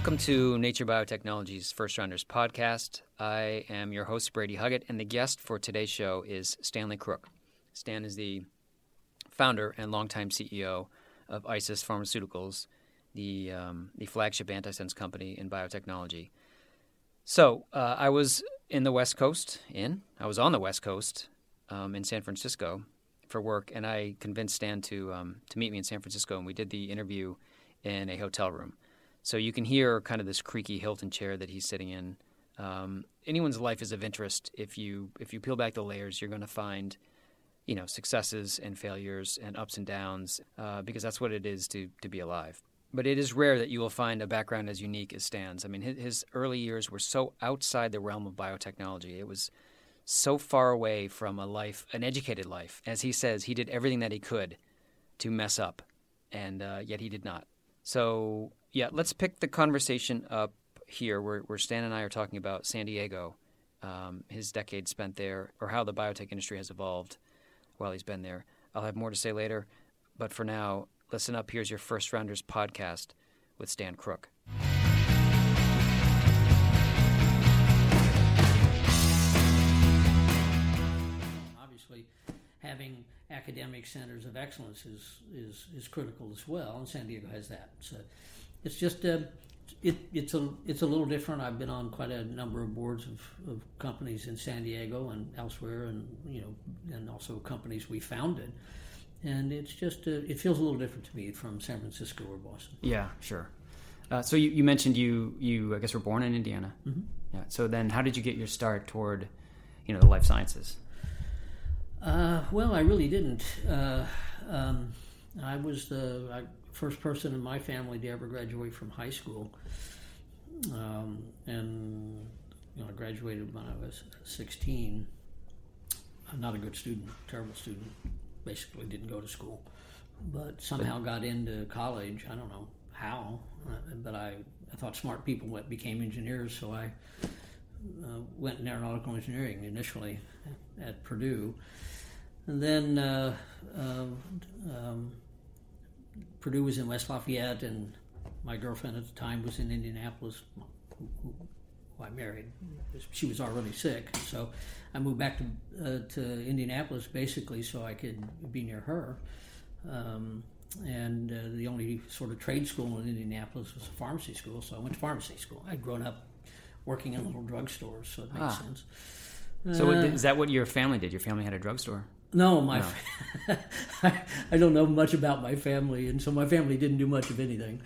Welcome to Nature Biotechnology's First Rounders podcast. I am your host, Brady Huggett, and the guest for today's show is Stanley Crooke. Stan is the founder and longtime CEO of ISIS Pharmaceuticals, the, um, the flagship antisense company in biotechnology. So uh, I was in the West Coast, in, I was on the West Coast um, in San Francisco for work, and I convinced Stan to, um, to meet me in San Francisco, and we did the interview in a hotel room. So you can hear kind of this creaky Hilton chair that he's sitting in. Um, anyone's life is of interest. If you if you peel back the layers, you're going to find, you know, successes and failures and ups and downs uh, because that's what it is to to be alive. But it is rare that you will find a background as unique as Stan's. I mean, his, his early years were so outside the realm of biotechnology. It was so far away from a life, an educated life. As he says, he did everything that he could to mess up, and uh, yet he did not. So yeah, let's pick the conversation up here where, where Stan and I are talking about San Diego, um, his decade spent there, or how the biotech industry has evolved while he's been there. I'll have more to say later, but for now, listen up. Here's your First Rounders podcast with Stan Crooke. Obviously, having academic centers of excellence is, is, is critical as well, and San Diego has that. So it's just uh, it, it's a it's a little different. I've been on quite a number of boards of, of companies in San Diego and elsewhere, and you know, and also companies we founded. And it's just uh, it feels a little different to me from San Francisco or Boston. Yeah, sure. Uh, so you, you mentioned you you I guess were born in Indiana. Mm-hmm. Yeah. So then, how did you get your start toward you know the life sciences? Uh, well, I really didn't. Uh, um, I was the I, first person in my family to ever graduate from high school. Um, and you know, I graduated when I was 16. I'm not a good student, terrible student. Basically, didn't go to school, but somehow got into college. I don't know how, uh, but I, I thought smart people went, became engineers, so I uh, went in aeronautical engineering initially at Purdue, and then uh, um, um Purdue was in West Lafayette, and my girlfriend at the time was in Indianapolis, who, who I married. She was already sick, so I moved back to uh, to Indianapolis basically so I could be near her. Um, and uh, the only sort of trade school in Indianapolis was a pharmacy school, so I went to pharmacy school. I'd grown up working in little drugstores, so it makes ah. sense. So, uh, is that what your family did? Your family had a drugstore? No, my no. I, I don't know much about my family, and so my family didn't do much of anything.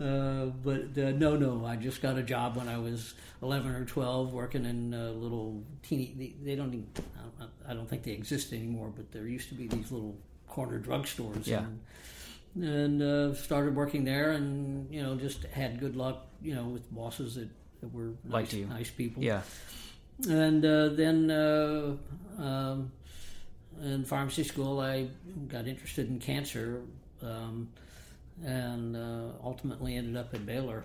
Uh, but uh, no, no, I just got a job when I was 11 or 12 working in a little teeny, they, they don't, even, I don't think they exist anymore, but there used to be these little corner drugstores. Yeah. And, and uh, started working there and, you know, just had good luck, you know, with bosses that, that were nice, nice people. Yeah. And uh, then, uh, um, in pharmacy school, I got interested in cancer um, and uh, ultimately ended up at Baylor.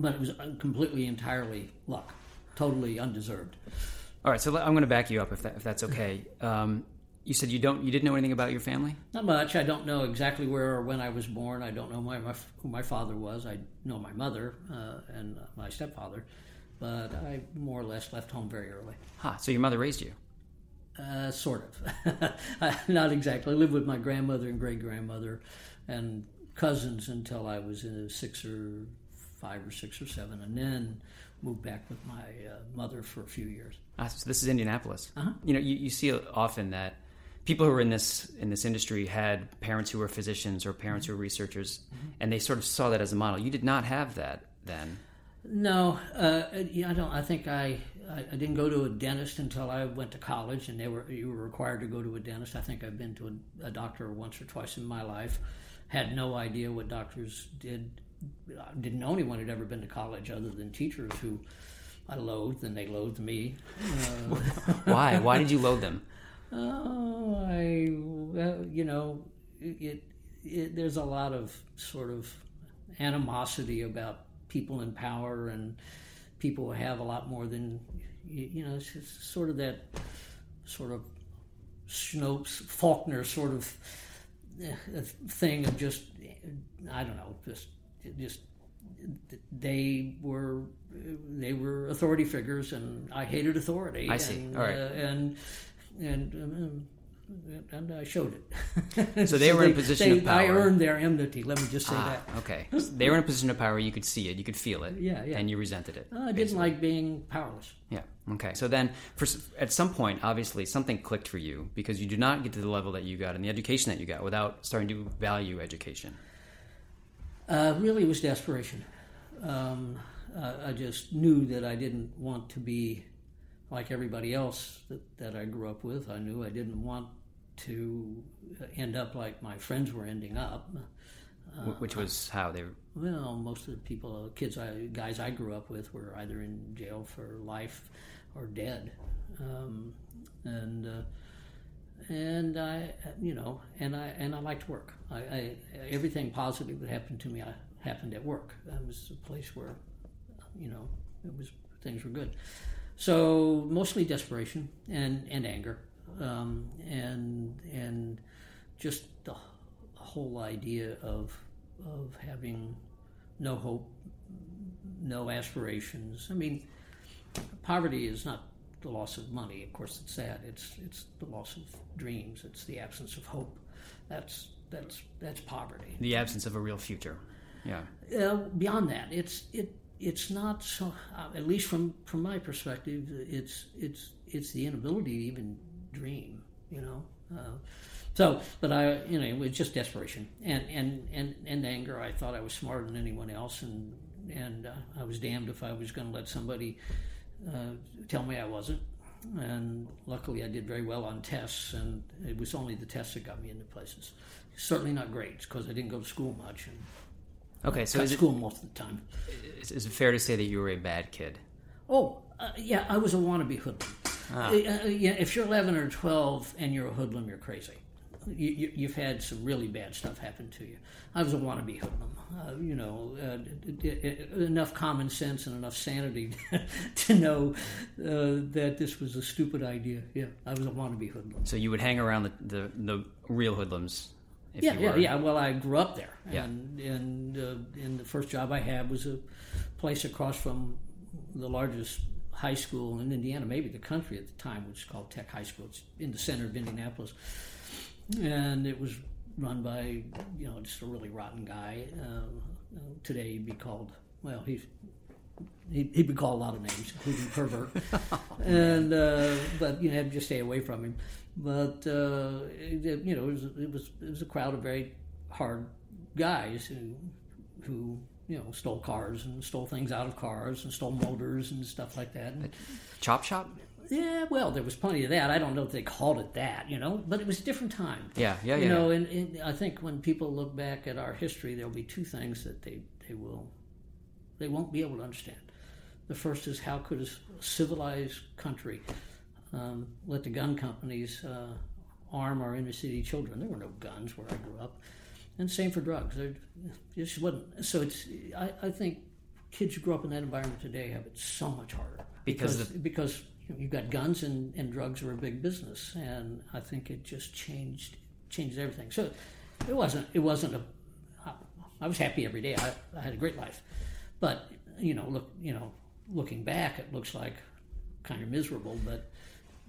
But it was completely, entirely luck, totally undeserved. All right, so I'm going to back you up if, that, if that's okay. Um, you said you don't, you didn't know anything about your family. Not much. I don't know exactly where or when I was born. I don't know my, my who my father was. I know my mother uh, and my stepfather, but I more or less left home very early. Huh. So your mother raised you. Uh, sort of. Not exactly. I lived with my grandmother and great grandmother and cousins until I was in six or five or six or seven, and then moved back with my uh, mother for a few years. Ah, so this is Indianapolis. Uh-huh. You know, you, you see often that people who are in this in this industry had parents who were physicians or parents who were researchers, and they sort of saw that as a model. You did not have that then. No, uh, yeah, I don't. I think I, I I didn't go to a dentist until I went to college, and they were you were required to go to a dentist. I think I've been to a, a doctor once or twice in my life. Had no idea what doctors did. I didn't know anyone had ever been to college other than teachers who I loathed, and they loathed me. Uh, Why? Why did you load them? Oh, I, well, you know, it, it, there's a lot of sort of animosity about people in power and people have a lot more than, you, you know, it's just sort of that sort of Snopes, Faulkner sort of uh, thing of just, I don't know, just, just they were they were authority figures, and I hated authority. I see. And, All right. uh, and and um, and I showed it. So they were in a position they- of power. I earned their enmity. Let me just say Ah, that. okay. So they were in a position of power. You could see it. You could feel it. Yeah, yeah. And you resented it. I didn't like being powerless. Yeah. Okay. So then, for, at some point, obviously, something clicked for you because you do not get to the level that you got and the education that you got without starting to value education. Uh, really, it was desperation. Um, uh, I just knew that I didn't want to be like everybody else that, that I grew up with. I knew I didn't want to end up like my friends were ending up. wh- which was how they were. Well, most of the people, kids, I, guys I grew up with were either in jail for life or dead, um, and uh, and I, you know, and I and I liked work. I, I everything positive that happened to me, I happened at work. That was a place where, you know, it was things were good. So mostly desperation and and anger, um, and and just the whole idea of of having no hope, no aspirations. I mean, poverty is not the loss of money. Of course, it's that. It's it's the loss of dreams. It's the absence of hope. That's that's that's poverty. The absence of a real future. Yeah. Uh, beyond that, it's it it's not so. Uh, at least from from my perspective, it's it's it's the inability to even dream. You know. Uh, so, but I, you know, it was just desperation and and and and anger. I thought I was smarter than anyone else, and and uh, I was damned if I was going to let somebody uh, tell me I wasn't. And luckily, I did very well on tests, and it was only the tests that got me into places. Certainly not grades because I didn't go to school much and Okay. So is it, school most of the time. is, is it fair to say that you were a bad kid? Oh, uh, yeah, I was a wannabe hoodlum. Uh, yeah, if you're 11 or 12 and you're a hoodlum, you're crazy. You, you, you've had some really bad stuff happen to you. I was a wannabe hoodlum. Uh, you know, uh, d- enough common sense and enough sanity to know uh, that this was a stupid idea. Yeah, I was a wannabe hoodlum. So you would hang around the the, the real hoodlums. If Yeah, you yeah, yeah. Well, I grew up there, Yeah. and and uh, and the first job I had was a place across from the largest high school in Indiana, maybe the country at the time, which is called Tech High School. It's in the center of Indianapolis, and it was run by you know just a really rotten guy. Uh, today he'd be called well, he's he, he'd be called a lot of names, including pervert, and uh, but you know, had to just stay away from him. But uh, it, you know, it was, it was it was a crowd of very hard guys who who you know stole cars and stole things out of cars and stole motors and stuff like that. And, Chop shop. yeah, well, there was plenty of that. I don't know if they called it that, you know, but it was a different time. Yeah, yeah, You yeah. know, and, and I think when people look back at our history, there'll be two things that they, they will they won't be able to understand. The first is how could a civilized country um, let the gun companies uh, arm our inner city children? There were no guns where I grew up, and same for drugs. There just wasn't. So it's I, I think kids who grow up in that environment today have it so much harder Because because because you know, you've got guns and, and drugs are a big business, and I think it just changed changed everything. So it wasn't it wasn't a I- I was happy every day. I, I had a great life, but you know, look, you know, looking back, it looks like kind of miserable. But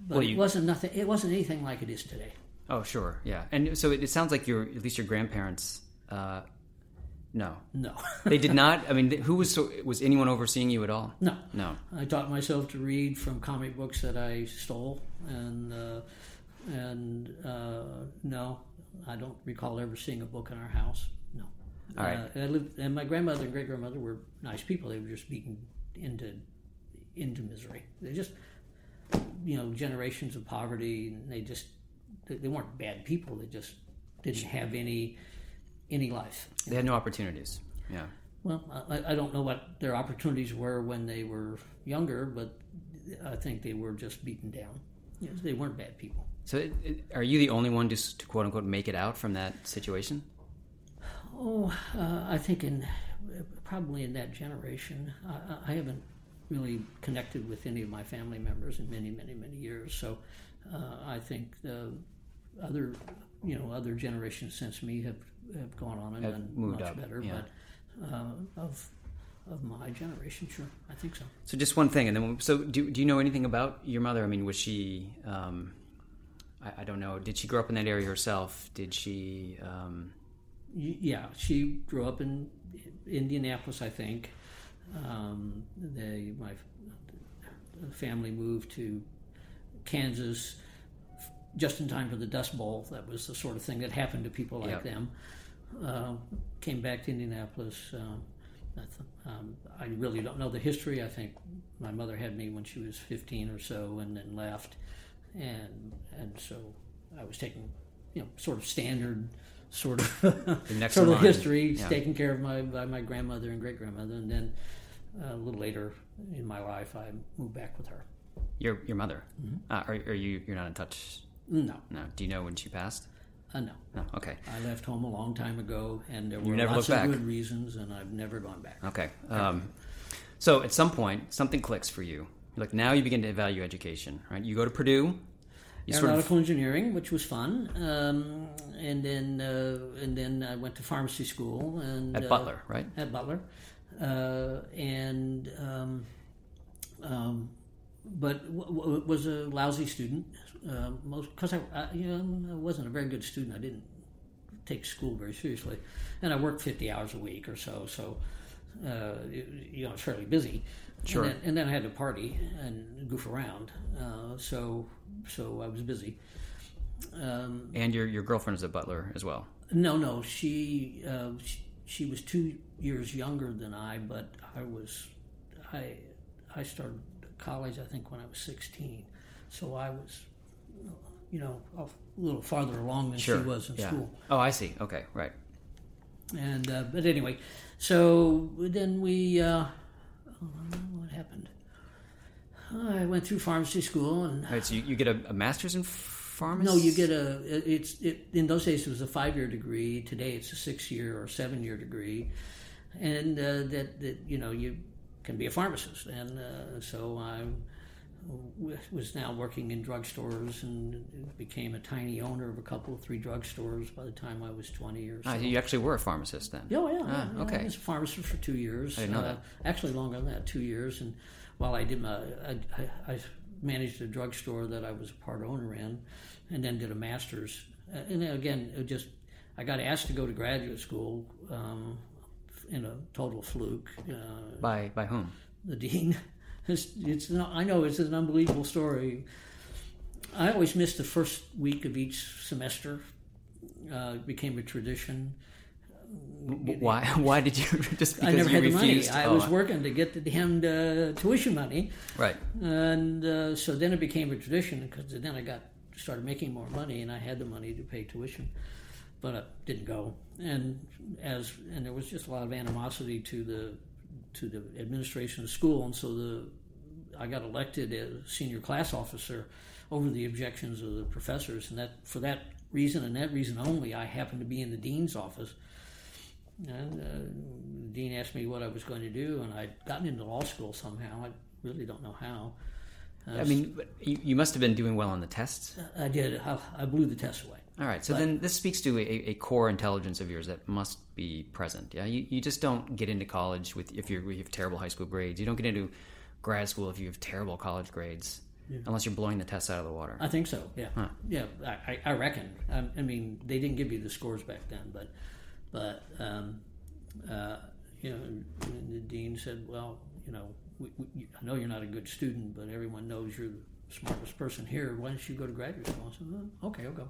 but Well, you- it wasn't nothing. It wasn't anything like it is today. Oh, sure, yeah. And so it, it sounds like your at least your grandparents uh, No, No, they did not. I mean, who was so, was anyone overseeing you at all? no. No. I taught myself to read from comic books that I stole, and uh, and uh, no, I don't recall ever seeing a book in our house. No. All right. Uh, I lived, and my grandmother and great grandmother were nice people. They were just beaten into into misery. They just, you know, generations of poverty. And they just they, they weren't bad people. They just didn't have any any life. They had no opportunities. Yeah. Well, I, I don't know what their opportunities were when they were younger, but I think they were just beaten down. Yes, they weren't bad people. So, it, it, are you the only one to, to quote unquote make it out from that situation? Oh, uh, I think in probably in that generation, I, I haven't really connected with any of my family members in many, many, many years. So, uh, I think the other, you know, other generations since me have, have gone on and Have done moved much up, better. yeah. But uh, of of my generation, sure, I think so. So, just one thing, and then so do do you know anything about your mother? I mean, was she? Um, I, I don't know. Did she grow up in that area herself? Did she? Um, Yeah, she grew up in Indianapolis, I think. Um, they, my family moved to Kansas just in time for the Dust Bowl. That was the sort of thing that happened to people like Yep. them. Uh, came back to Indianapolis. Um, I, th- um, I really don't know the history. I think my mother had me when she was 15 or so, and then left, and and so I was taking, you know, sort of standard, sort of next sort of line. history, Yeah. taken care of my by my grandmother and great grandmother, and then uh, a little later in my life, I moved back with her. your your mother? Mm-hmm. Uh, are, are you? You're not in touch? No, No. Do you know when she passed? uh, no. No. Okay. I left home a long time ago, and there were never lots of back. good reasons, and I've never gone back. Okay. Um, so at some point, something clicks for you. Like now, you begin to value education, right? You go to Purdue. You sort of engineering, which was fun, um, and then uh, and then I went to pharmacy school and at uh, Butler, right? at Butler, uh, and um, um, but w- w- was a lousy student. Uh, most because I, I you know I wasn't a very good student. I didn't take school very seriously, and I worked fifty hours a week or so. So uh, you you know, I was fairly busy. Sure. And then, and then I had to party and goof around. Uh, so so I was busy. Um, And your your girlfriend is a Butler as well. no, no, she, uh, she she was two years younger than I, but I was I I started college I think when I was sixteen, so I was you know a little farther along than Sure. she was in yeah. school. Oh, I see. Okay. Right. And uh, but anyway, so then we uh, what happened? I went through pharmacy school and Right. So you, you get a, a master's in pharmacy. No, you get a. It's it, in those days it was a five-year degree. Today it's a six-year or seven-year degree, and uh, that that you know you can be a pharmacist. And uh, so I w- was now working in drugstores and became a tiny owner of a couple of three drugstores by the time I was twenty or so. Ah, you actually were a pharmacist then. Oh yeah, Ah, yeah, yeah. okay. I was a pharmacist for two years. I didn't know uh, that. Actually, longer than that, two years. And while I did my, I, I, I managed a drugstore that I was a part owner in, and then did a master's. Uh, and again, it just I got asked to go to graduate school um, in a total fluke. Uh, By by whom? the dean. It's, it's not, I know it's an unbelievable story. I always missed the first week of each semester. Uh, it became a tradition. Why? Why did you just? Because I never had the money. I Oh, was working to get the damned uh, tuition money, Right. and uh, so then it became a tradition because then I got started making more money, and I had the money to pay tuition, but I didn't go. And as and there was just a lot of animosity to the to the administration of the school, and so the I got elected as senior class officer over the objections of the professors, and that for that reason and that reason only, I happened to be in the dean's office. And uh, the dean asked me what I was going to do, and I'd gotten into law school somehow. I really don't know how. I mean, but you, you must have been doing well on the tests. I did. I, I blew the test away. All right. So then this speaks to a, a core intelligence of yours that must be present. Yeah. You, you just don't get into college with if you're, you have terrible high school grades. You don't get into grad school if you have terrible college grades, unless you're blowing the tests out of the water. I think so. Yeah, yeah. I, I, I reckon. Um, I mean, they didn't give you the scores back then, but but um, uh, you know, the dean said, "Well, you know, we, we, I know you're not a good student, but everyone knows you're the smartest person here. Why don't you go to graduate school?" I said, well, "Okay, I'll go."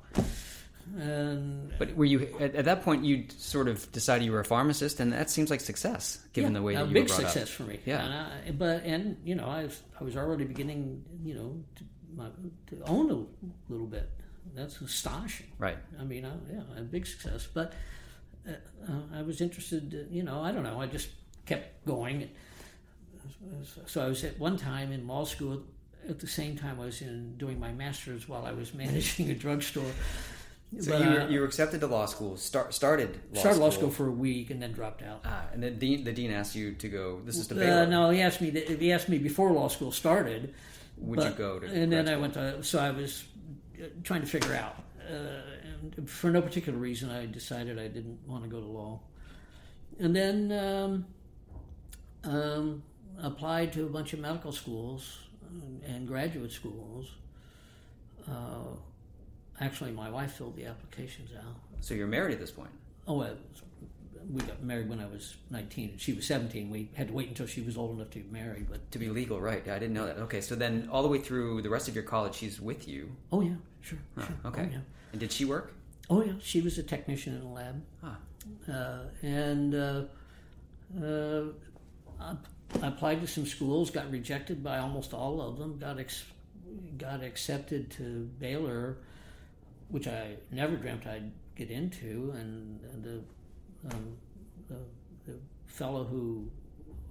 And But were you at, at that point? You sort of decided you were a pharmacist, and that seems like success, given yeah, the way that a you big were brought success up. for me. Yeah. and I, but and you know, I was I was already beginning, you know, to, my, to own a little bit. That's astonishing. Right. I mean, I, yeah, a big success. But uh, uh, I was interested, you know, I don't know. I just kept going. So I was at one time in law school. At the same time, I was in doing my master's while I was managing a drugstore. So But, you, were, uh, you were accepted to law school. Start, started law started school. law school for a week and then dropped out. Ah, and the the dean asked you to go. This is to Uh, no, he asked me. To, he asked me before law school started. Would you go to? And then grad I went to. So I was uh, trying to figure out, uh, and for no particular reason, I decided I didn't want to go to law. And then um, um, applied to a bunch of medical schools and graduate schools. Uh, actually, my wife filled the applications out. So you're married at this point. Oh, well, we got married when I was 19 and she was 17. We had to wait until she was old enough to get married. But To be legal, right? I didn't know that. Okay, so then all the way through the rest of your college, she's with you. oh yeah, sure, Huh, sure. okay. Oh yeah. And did she work? Oh yeah, she was a technician in a lab. Ah. Uh, and uh, uh, I I applied to some schools, got rejected by almost all of them. Got ex- got accepted to Baylor, which I never dreamt I'd get into. And, and the, um, the the fellow who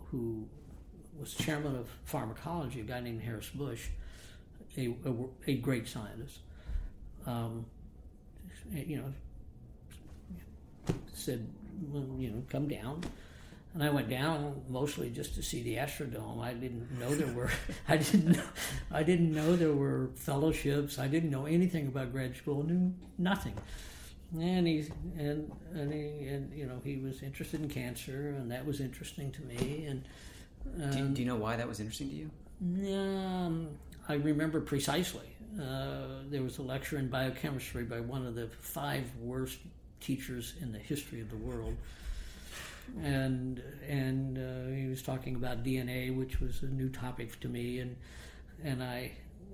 who was chairman of pharmacology, a guy named Harris Busch, a, a, a great scientist. Um, you know, said, well, you know, come down. And I went down mostly just to see the Astrodome. I didn't know there were, I didn't know, I didn't know there were fellowships. I didn't know anything about grad school. Knew nothing. And he and and he and you know he was interested in cancer, and that was interesting to me. And Do, do you know why that was interesting to you? um, I remember precisely. Uh, there was a lecture in biochemistry by one of the five worst teachers in the history of the world, and and uh, he was talking about DNA, which was a new topic to me, and and I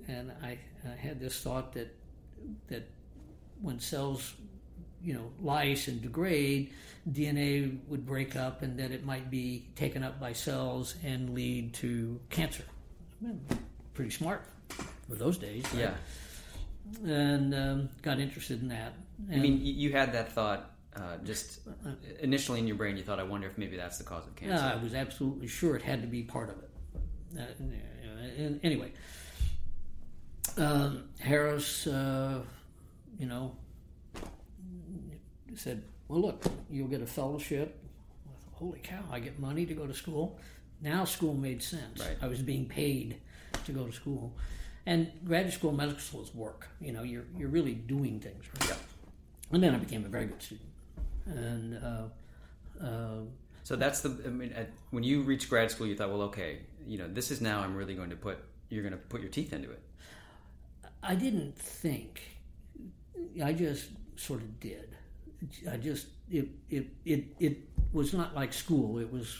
and I, I had this thought that that when cells you know lyse and degrade, DNA would break up, and that it might be taken up by cells and lead to cancer. Pretty smart for those days. right? Yeah. and um, got interested in that. I mean, you had that thought uh, just initially in your brain. You thought, I wonder if maybe that's the cause of cancer. I was absolutely sure it had to be part of it. Uh, anyway, um, Harris, uh, you know, said, "Well, look, you'll get a fellowship." Thought, Holy cow! I get money to go to school. Now school made sense. Right. I was being paid to go to school, and graduate school, medical school is work. You know, you're you're really doing things. Right? Yeah. And then I became a very good student, and. Uh, uh, So that's the. I mean, at, when you reached grad school, you thought, well, okay, you know, this is now. I'm really going to put. You're going to put your teeth into it. I didn't think. I just sort of did. I just it it it, it was not like school. It was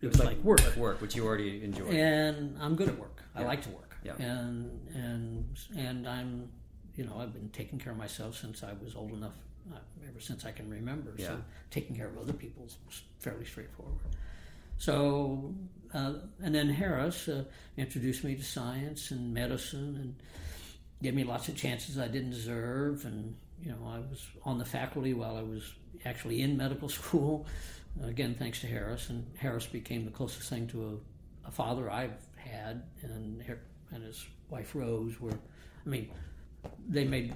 it, was, like, work. Like work, which you already enjoyed. And I'm good at work. I like to work. Yeah. And and and I'm you know I've been taking care of myself since I was old enough. Uh, ever since I can remember. Yeah. So taking care of other people is fairly straightforward. So, uh, and then Harris uh, introduced me to science and medicine and gave me lots of chances I didn't deserve. And, you know, I was on the faculty while I was actually in medical school, again, thanks to Harris. And Harris became the closest thing to a, a father I've had, and, and his wife Rose were, I mean, they made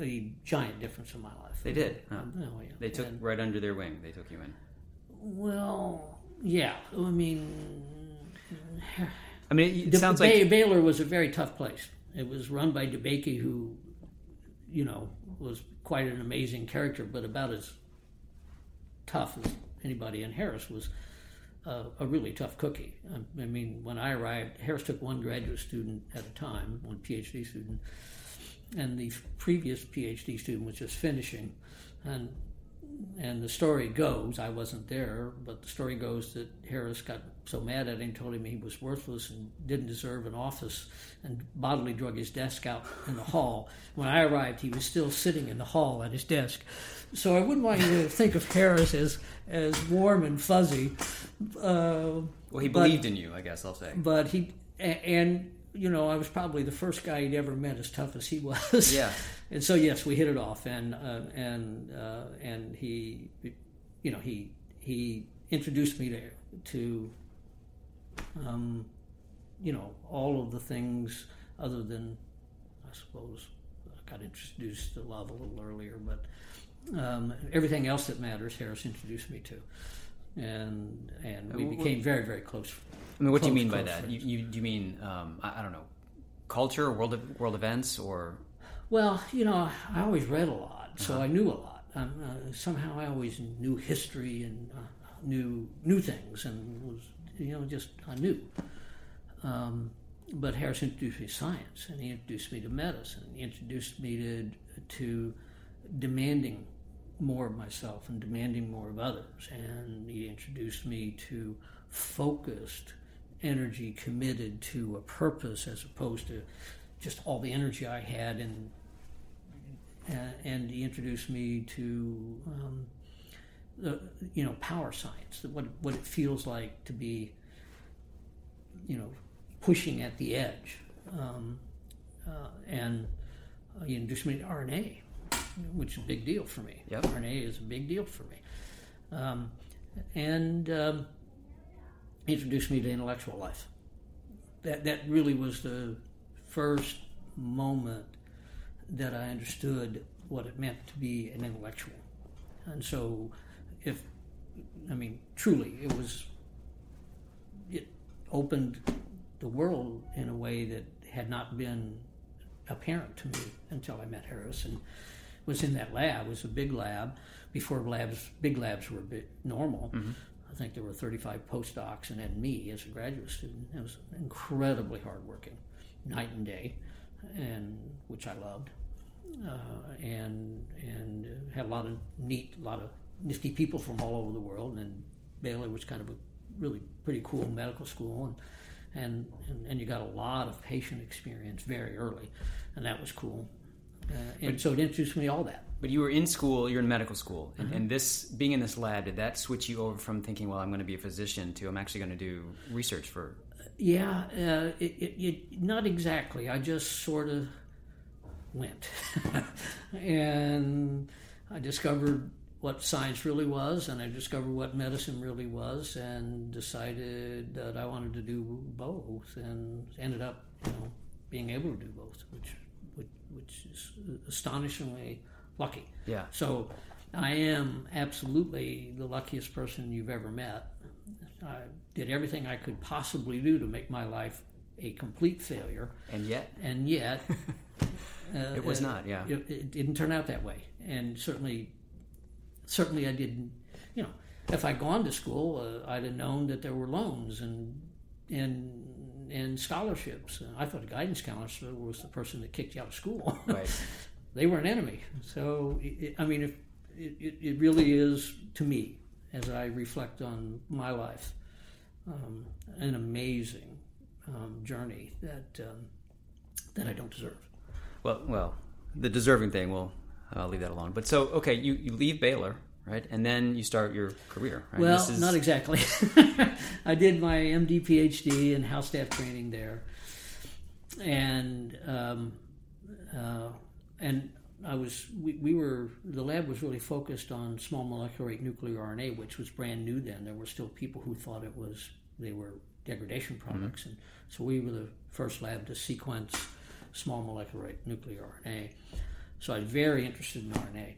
a giant difference in my life. They did. Huh? Oh, yeah. They took And- right under their wing. They took you in. well, yeah. I mean, I mean, it, sounds Bay- like Baylor was a very tough place. It was run by DeBakey, who, you know, was quite an amazing character, but about as tough as anybody. And Harris was uh, a really tough cookie. I, I mean, when I arrived, Harris took one graduate student at a time, one PhD student, and the previous PhD student was just finishing, and and the story goes, I wasn't there, but the story goes that Harris got so mad at him, told him he was worthless and didn't deserve an office, and bodily drug his desk out in the hall. When I arrived, he was still sitting in the hall at his desk. So I wouldn't want you to think of Harris as as warm and fuzzy. Uh, well, he believed but, in you, I guess I'll say. But he and you know, I was probably the first guy he'd ever met as tough as he was. Yeah. and so yes, we hit it off, and uh, and uh, and he, you know, he he introduced me to to, um, you know, all of the things other than, I suppose, I got introduced to love a little earlier, but um, everything else that matters, Harris introduced me to, and and we became very very close I mean, what do you mean by that? You, you, do you mean um, I, I, don't know, culture, world world events, or? Well, you know, I always read a lot, so uh-huh. I knew a lot. Um, uh, somehow, I always knew history and uh, knew knew things, and was you know just I knew. Um, but Harris introduced me to science, and he introduced me to medicine. He introduced me to to demanding more of myself and demanding more of others, and he introduced me to focused energy committed to a purpose as opposed to just all the energy I had. And uh, and he introduced me to um, the you know power science what what it feels like to be you know pushing at the edge. Um, uh, and uh, he introduced me to RNA which is a big deal for me yep. RNA is a big deal for me um, and um, introduced me to intellectual life. That that really was the first moment that I understood what it meant to be an intellectual. And so, if I mean truly, it was it opened the world in a way that had not been apparent to me until I met Harris and was in that lab. It was a big lab before labs, big labs were a bit normal. Mm-hmm. I think there were 35 postdocs and then me as a graduate student. It was incredibly hardworking, night and day, and which I loved, uh, and and had a lot of neat, a lot of nifty people from all over the world. And Baylor was kind of a really pretty cool medical school, and and and, and you got a lot of patient experience very early, and that was cool. Uh, and but, so it introduced me to all that. But you were in school, you're in medical school, and, mm-hmm. and, this being in this lab, did that switch you over from thinking, well, I'm going to be a physician to I'm actually going to do research for? Yeah, uh, it, it, it, not exactly. I just sort of went, and I discovered what science really was, and I discovered what medicine really was, and decided that I wanted to do both, and ended up, you know, being able to do both, which which, is astonishingly lucky. Yeah. So I am absolutely the luckiest person you've ever met. I did everything I could possibly do to make my life a complete failure. And yet? And yet. uh, it was uh, not, yeah. It, it, didn't turn out that way. And certainly, certainly I didn't, you know, if I'd gone to school, uh, I'd have known that there were loans and, and, and scholarships. I thought a guidance counselor was the person that kicked you out of school. Right. they were an enemy. So, it, I mean, if, it, it really is, to me, as I reflect on my life, um, an amazing um, journey that um, that I don't deserve. Well, well, the deserving thing, well, I'll leave that alone. But so, okay, you, you leave Baylor, right? And then you start your career, right? Well, is... not exactly. I did my MD, PhD, and house staff training there. And um, uh, and I was we, we were the lab was really focused on small molecular weight nuclear RNA, which was brand new then. There were still people who thought it was they were degradation mm-hmm. products, mm-hmm. and so we were the first lab to sequence small molecular weight nuclear RNA. So I was very interested in RNA,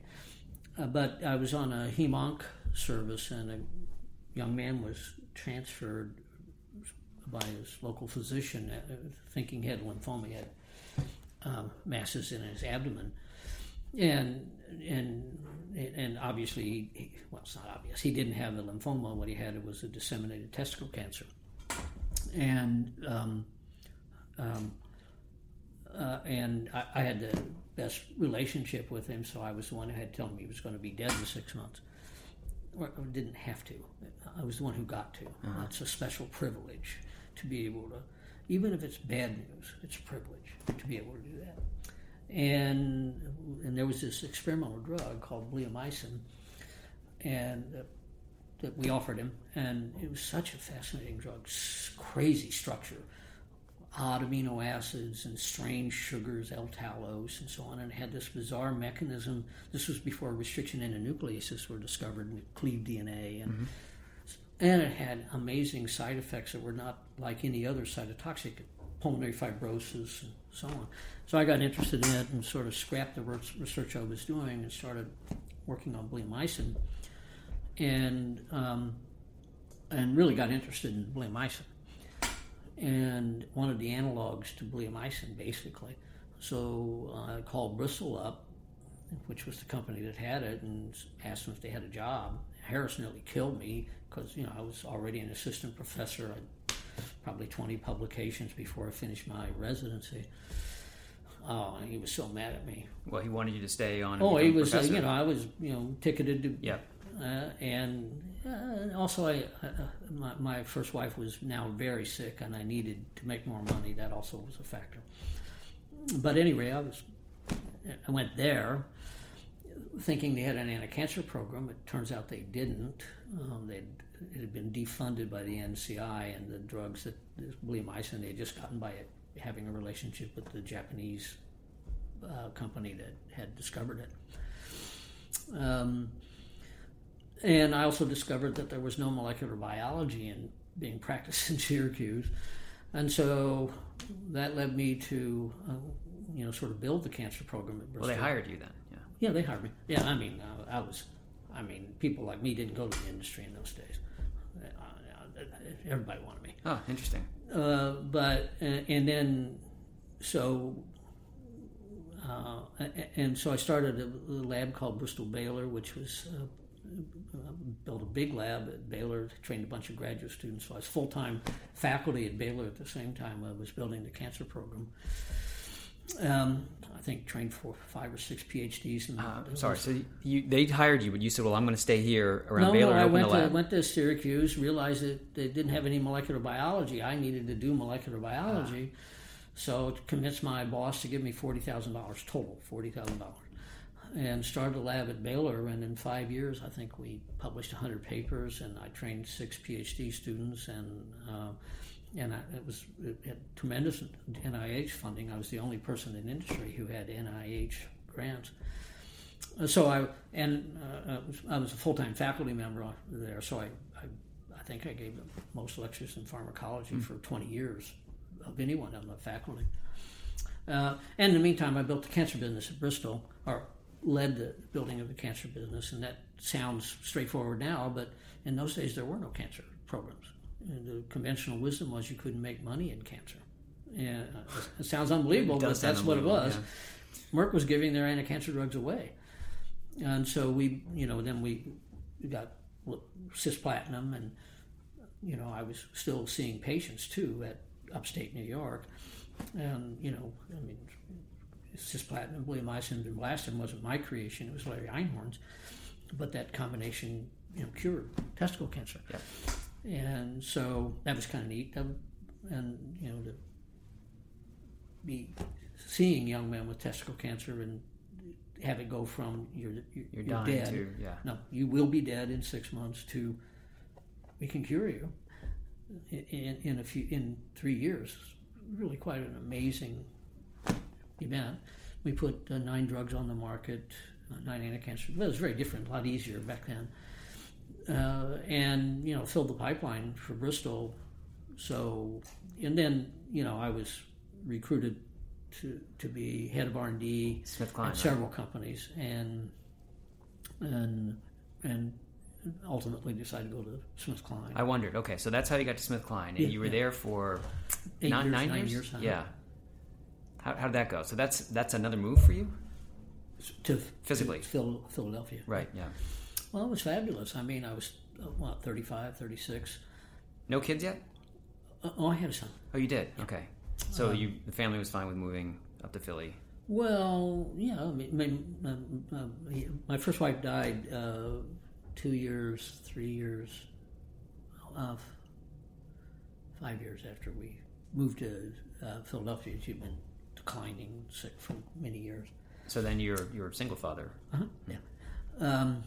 uh, but I was on a hemonc service, and a young man was transferred by his local physician, uh, thinking he had lymphoma. He had um, masses in his abdomen, and and and obviously, he, well, it's not obvious. He didn't have the lymphoma. What he had was a disseminated testicle cancer, and um, um, uh, and I, I, had the best relationship with him, so I was the one who had to tell him he was going to be dead in six months. Or, or didn't have to. I was the one who got to. Uh-huh. It's a special privilege to be able to, even if it's bad news, it's a privilege to be able to do that. And and there was this experimental drug called bleomycin, and uh, that we offered him, and it was such a fascinating drug, crazy structure odd amino acids and strange sugars, L-talose, and so on, and it had this bizarre mechanism. This was before restriction endonucleases were discovered and cleaved DNA, and mm-hmm. and it had amazing side effects that were not like any other cytotoxic, pulmonary fibrosis and so on. So I got interested in it and sort of scrapped the research I was doing and started working on bleomycin, and um, and really got interested in bleomycin and wanted the analogs to bleomycin, basically. So uh, I called Bristol up, which was the company that had it, and asked them if they had a job. Harris nearly killed me because you know I was already an assistant professor. I'd probably 20 publications before I finished my residency. Oh, and he was so mad at me. Well, he wanted you to stay on. oh, he was. Uh, you know, I was you know ticketed to. Yeah. Uh, and uh, also, I, uh, my, my, first wife was now very sick, and I needed to make more money. That also was a factor. But anyway, I was I went there thinking they had an anti-cancer program. It turns out they didn't. Um, it had been defunded by the NCI, and the drugs that bleomycin they had just gotten by it, having a relationship with the Japanese uh, company that had discovered it. Um, and I also discovered that there was no molecular biology in being practiced in Syracuse. And so that led me to, uh, you know, sort of build the cancer program at Bristol. Well, they hired you then, yeah. Yeah, they hired me. Yeah, I mean, uh, I was, I mean, people like me didn't go to the industry in those days. Uh, everybody wanted me. Oh, interesting. Uh, but uh, and then so uh, and so I started a, lab called Bristol Baylor, which was uh, built a big lab at Baylor, trained a bunch of graduate students. So I was full time faculty at Baylor at the same time I was building the cancer program. Um, I think trained for five or six PhDs. And uh, sorry, so you, they hired you, but you said, "Well, I'm going to stay here around no, Baylor." No, I went to, went to Syracuse, realized that they didn't have any molecular biology. I needed to do molecular biology, ah. so convinced my boss to give me forty thousand dollars total, forty thousand dollars and started a lab at Baylor. And in five years, I think we published 100 papers, and I trained six PhD students, and uh, and I, it was it had tremendous NIH funding. I was the only person in industry who had NIH grants. Uh, so I and uh, I was a full time faculty member there. So I, I, I think I gave the most lectures in pharmacology mm. for 20 years of anyone on the faculty. Uh, and in the meantime, I built the cancer business at Bristol, or led the building of the cancer business, and that sounds straightforward now, but in those days there were no cancer programs. The conventional wisdom was you couldn't make money in cancer. Uh, it sounds unbelievable, it but that's what it was. Yeah. Merck was giving their anti-cancer drugs away, and so we, you know, then we got cisplatinum, and you know, I was still seeing patients too at upstate New York, and you know, I mean, cisplatin, bleomycin, and blastin wasn't my creation; it was Larry Einhorn's. But that combination, you know, cured testicle cancer. Yeah. And so that was kind of neat. And you know, to be seeing young men with testicle cancer and have it go from you're you're, you're, you're dead. To, yeah. No, you will be dead in six months. To we can cure you in, in a few in three years. Really, quite an amazing event. We put uh, nine drugs on the market, uh, nine anti-cancer. It was very different, a lot easier back then. Uh, and you know, filled the pipeline for Bristol. So, and then you know, I was recruited to to be head of R and D at several companies, and and and ultimately decided to go to Smith SmithKline. I wondered. Okay, so that's how you got to Smith SmithKline, and yeah, you were yeah. there for Eight nine, years, nine, nine years. years? Yeah. How, how did that go? So that's that's another move for you to physically to Philadelphia. Right. Yeah. Well, it was fabulous. I mean, I was uh, what 35, 36. No kids yet? Uh, oh, I had a son. Oh, you did. Yeah. Okay. So um, you the family was fine with moving up to Philly? Well, yeah. I mean, my, my, my first wife died uh, two years, three years, uh, five years after we moved to uh, Philadelphia. She'd been declining sick for many years. So then you're you're a single father. Uh-huh. Yeah. Um,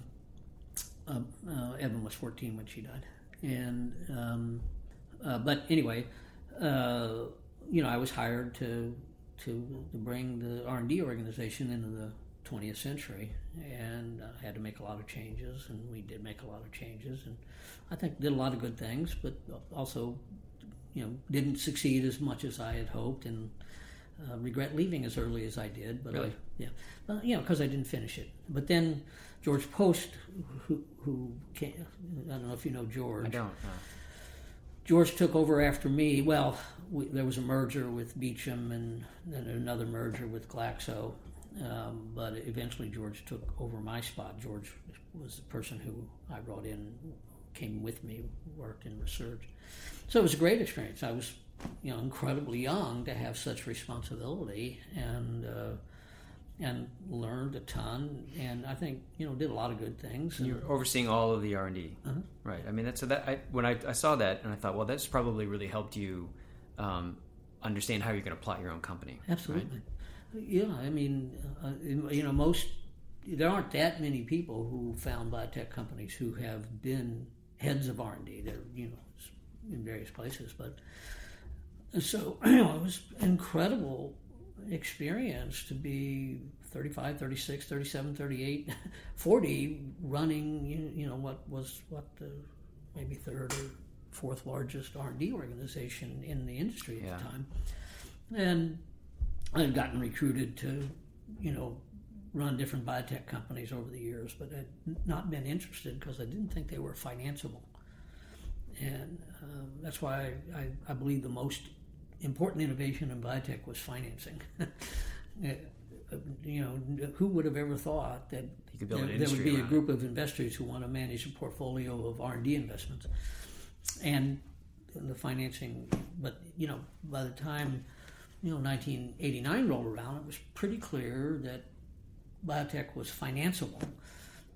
uh, uh, Evan was 14 when she died, and um, uh, but anyway, uh, you know, I was hired to to, to bring the R and D organization into the 20th century, and I had to make a lot of changes, and we did make a lot of changes, and I think did a lot of good things, but also, you know, didn't succeed as much as I had hoped, and uh, regret leaving as early as I did. But really? I, yeah, uh, you know, because I didn't finish it. But then George Poste, who who came, I don't know if you know George. I don't. George took over after me. Well, we, there was a merger with Beecham and then another merger with Glaxo. Um, but eventually, George took over my spot. George was the person who I brought in, came with me, worked in research. So it was a great experience. I was, you know, incredibly young to have such responsibility, and uh, and learned a ton. And I think you know did a lot of good things. You're overseeing all of the R and D, Uh-huh. right? I mean, that's so that I, when I, I saw that and I thought, well, that's probably really helped you um, understand how you're going to plot your own company. Absolutely. Yeah, I mean, uh, you know, most there aren't that many people who found biotech companies who have been heads of R and D. They're you know in various places, but so you know, it was incredible experience to be 35 36 37 38 40 running you, you know what was what the maybe third or fourth largest r&d organization in the industry at Yeah. the time and i had gotten recruited to you know run different biotech companies over the years but i'd not been interested because i didn't think they were financeable and um, that's why I, I, I believe the most important innovation in biotech was financing. You know, who would have ever thought that You could build an there, there would be a group of investors who want to manage a portfolio of R and D investments, and the financing. But you know, by the time you know 1989 rolled around, it was pretty clear that biotech was financeable,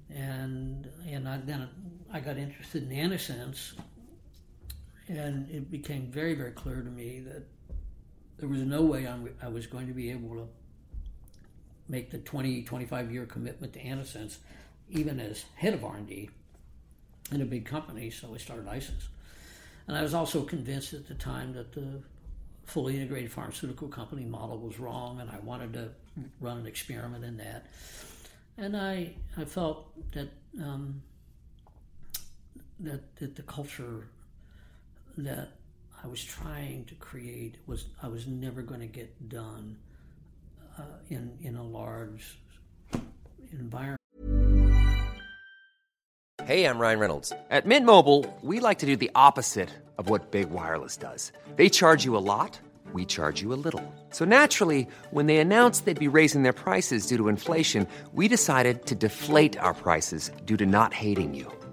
and and I, then I got interested in antisense, and it became very very clear to me that there was no way I'm, I was going to be able to make the 20 25 year commitment to antisense, even as head of R&D in a big company. So I started ISIS, and I was also convinced at the time that the fully integrated pharmaceutical company model was wrong, and I wanted to run an experiment in that. And I I felt that um, that that the culture that I was trying to create was I was never going to get done uh, in in a large environment. Hey, I'm Ryan Reynolds. At Mint Mobile, we like to do the opposite of what Big Wireless does. They charge you a lot, we charge you a little. So naturally, when they announced they'd be raising their prices due to inflation, we decided to deflate our prices due to not hating you.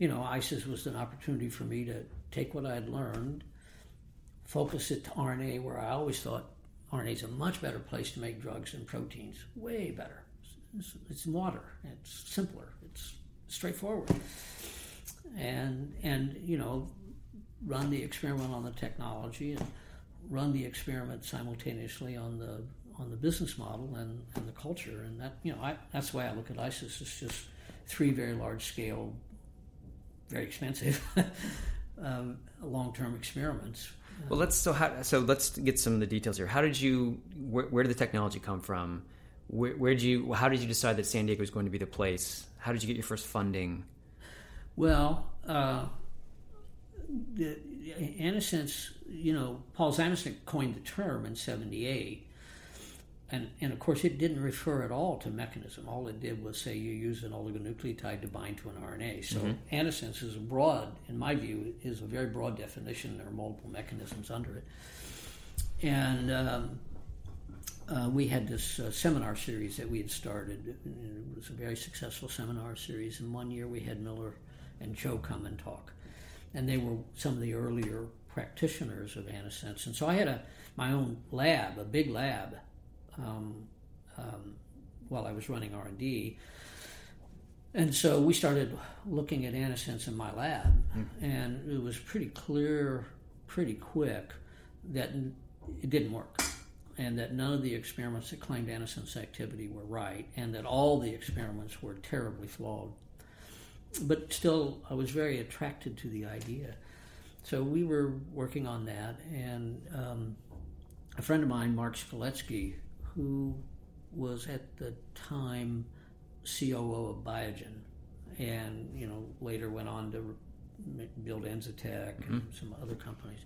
you know, ISIS was an opportunity for me to take what I had learned, focus it to RNA, where I always thought RNA is a much better place to make drugs than proteins. Way better. It's, it's water. It's simpler. It's straightforward. And and you know, run the experiment on the technology and run the experiment simultaneously on the on the business model and, and the culture. And that you know, I, that's way I look at ISIS. It's just three very large scale, very expensive. um, long-term experiments well, let's so how, so let's get some of the details here. How did you? Where, where did the technology come from? Where, where, did you? How did you decide that San Diego was going to be the place? How did you get your first funding? Well, uh, the, in a sense, you know, Paul Zamecnik coined the term in '78, and, and of course, it didn't refer at all to mechanism. All it did was say you use an oligonucleotide to bind to an RNA. So, mm-hmm. antisense is a broad, in my view, is a very broad definition. There are multiple mechanisms under it. And um, uh, we had this uh, seminar series that we had started. It was a very successful seminar series. And one year we had Miller and Cho come and talk. And they were some of the earlier practitioners of antisense. And so I had a my own lab, a big lab um, um, while I was running R and D. And so we started looking at antisense in my lab, mm-hmm. and it was pretty clear, pretty quick, that it didn't work, and that none of the experiments that claimed antisense activity were right, and that all the experiments were terribly flawed. But still, I was very attracted to the idea. So we were working on that, and um, a friend of mine, Mark Skaletsky, who was at the time COO of Biogen, and you know later went on to build Enzytech mm-hmm. and some other companies.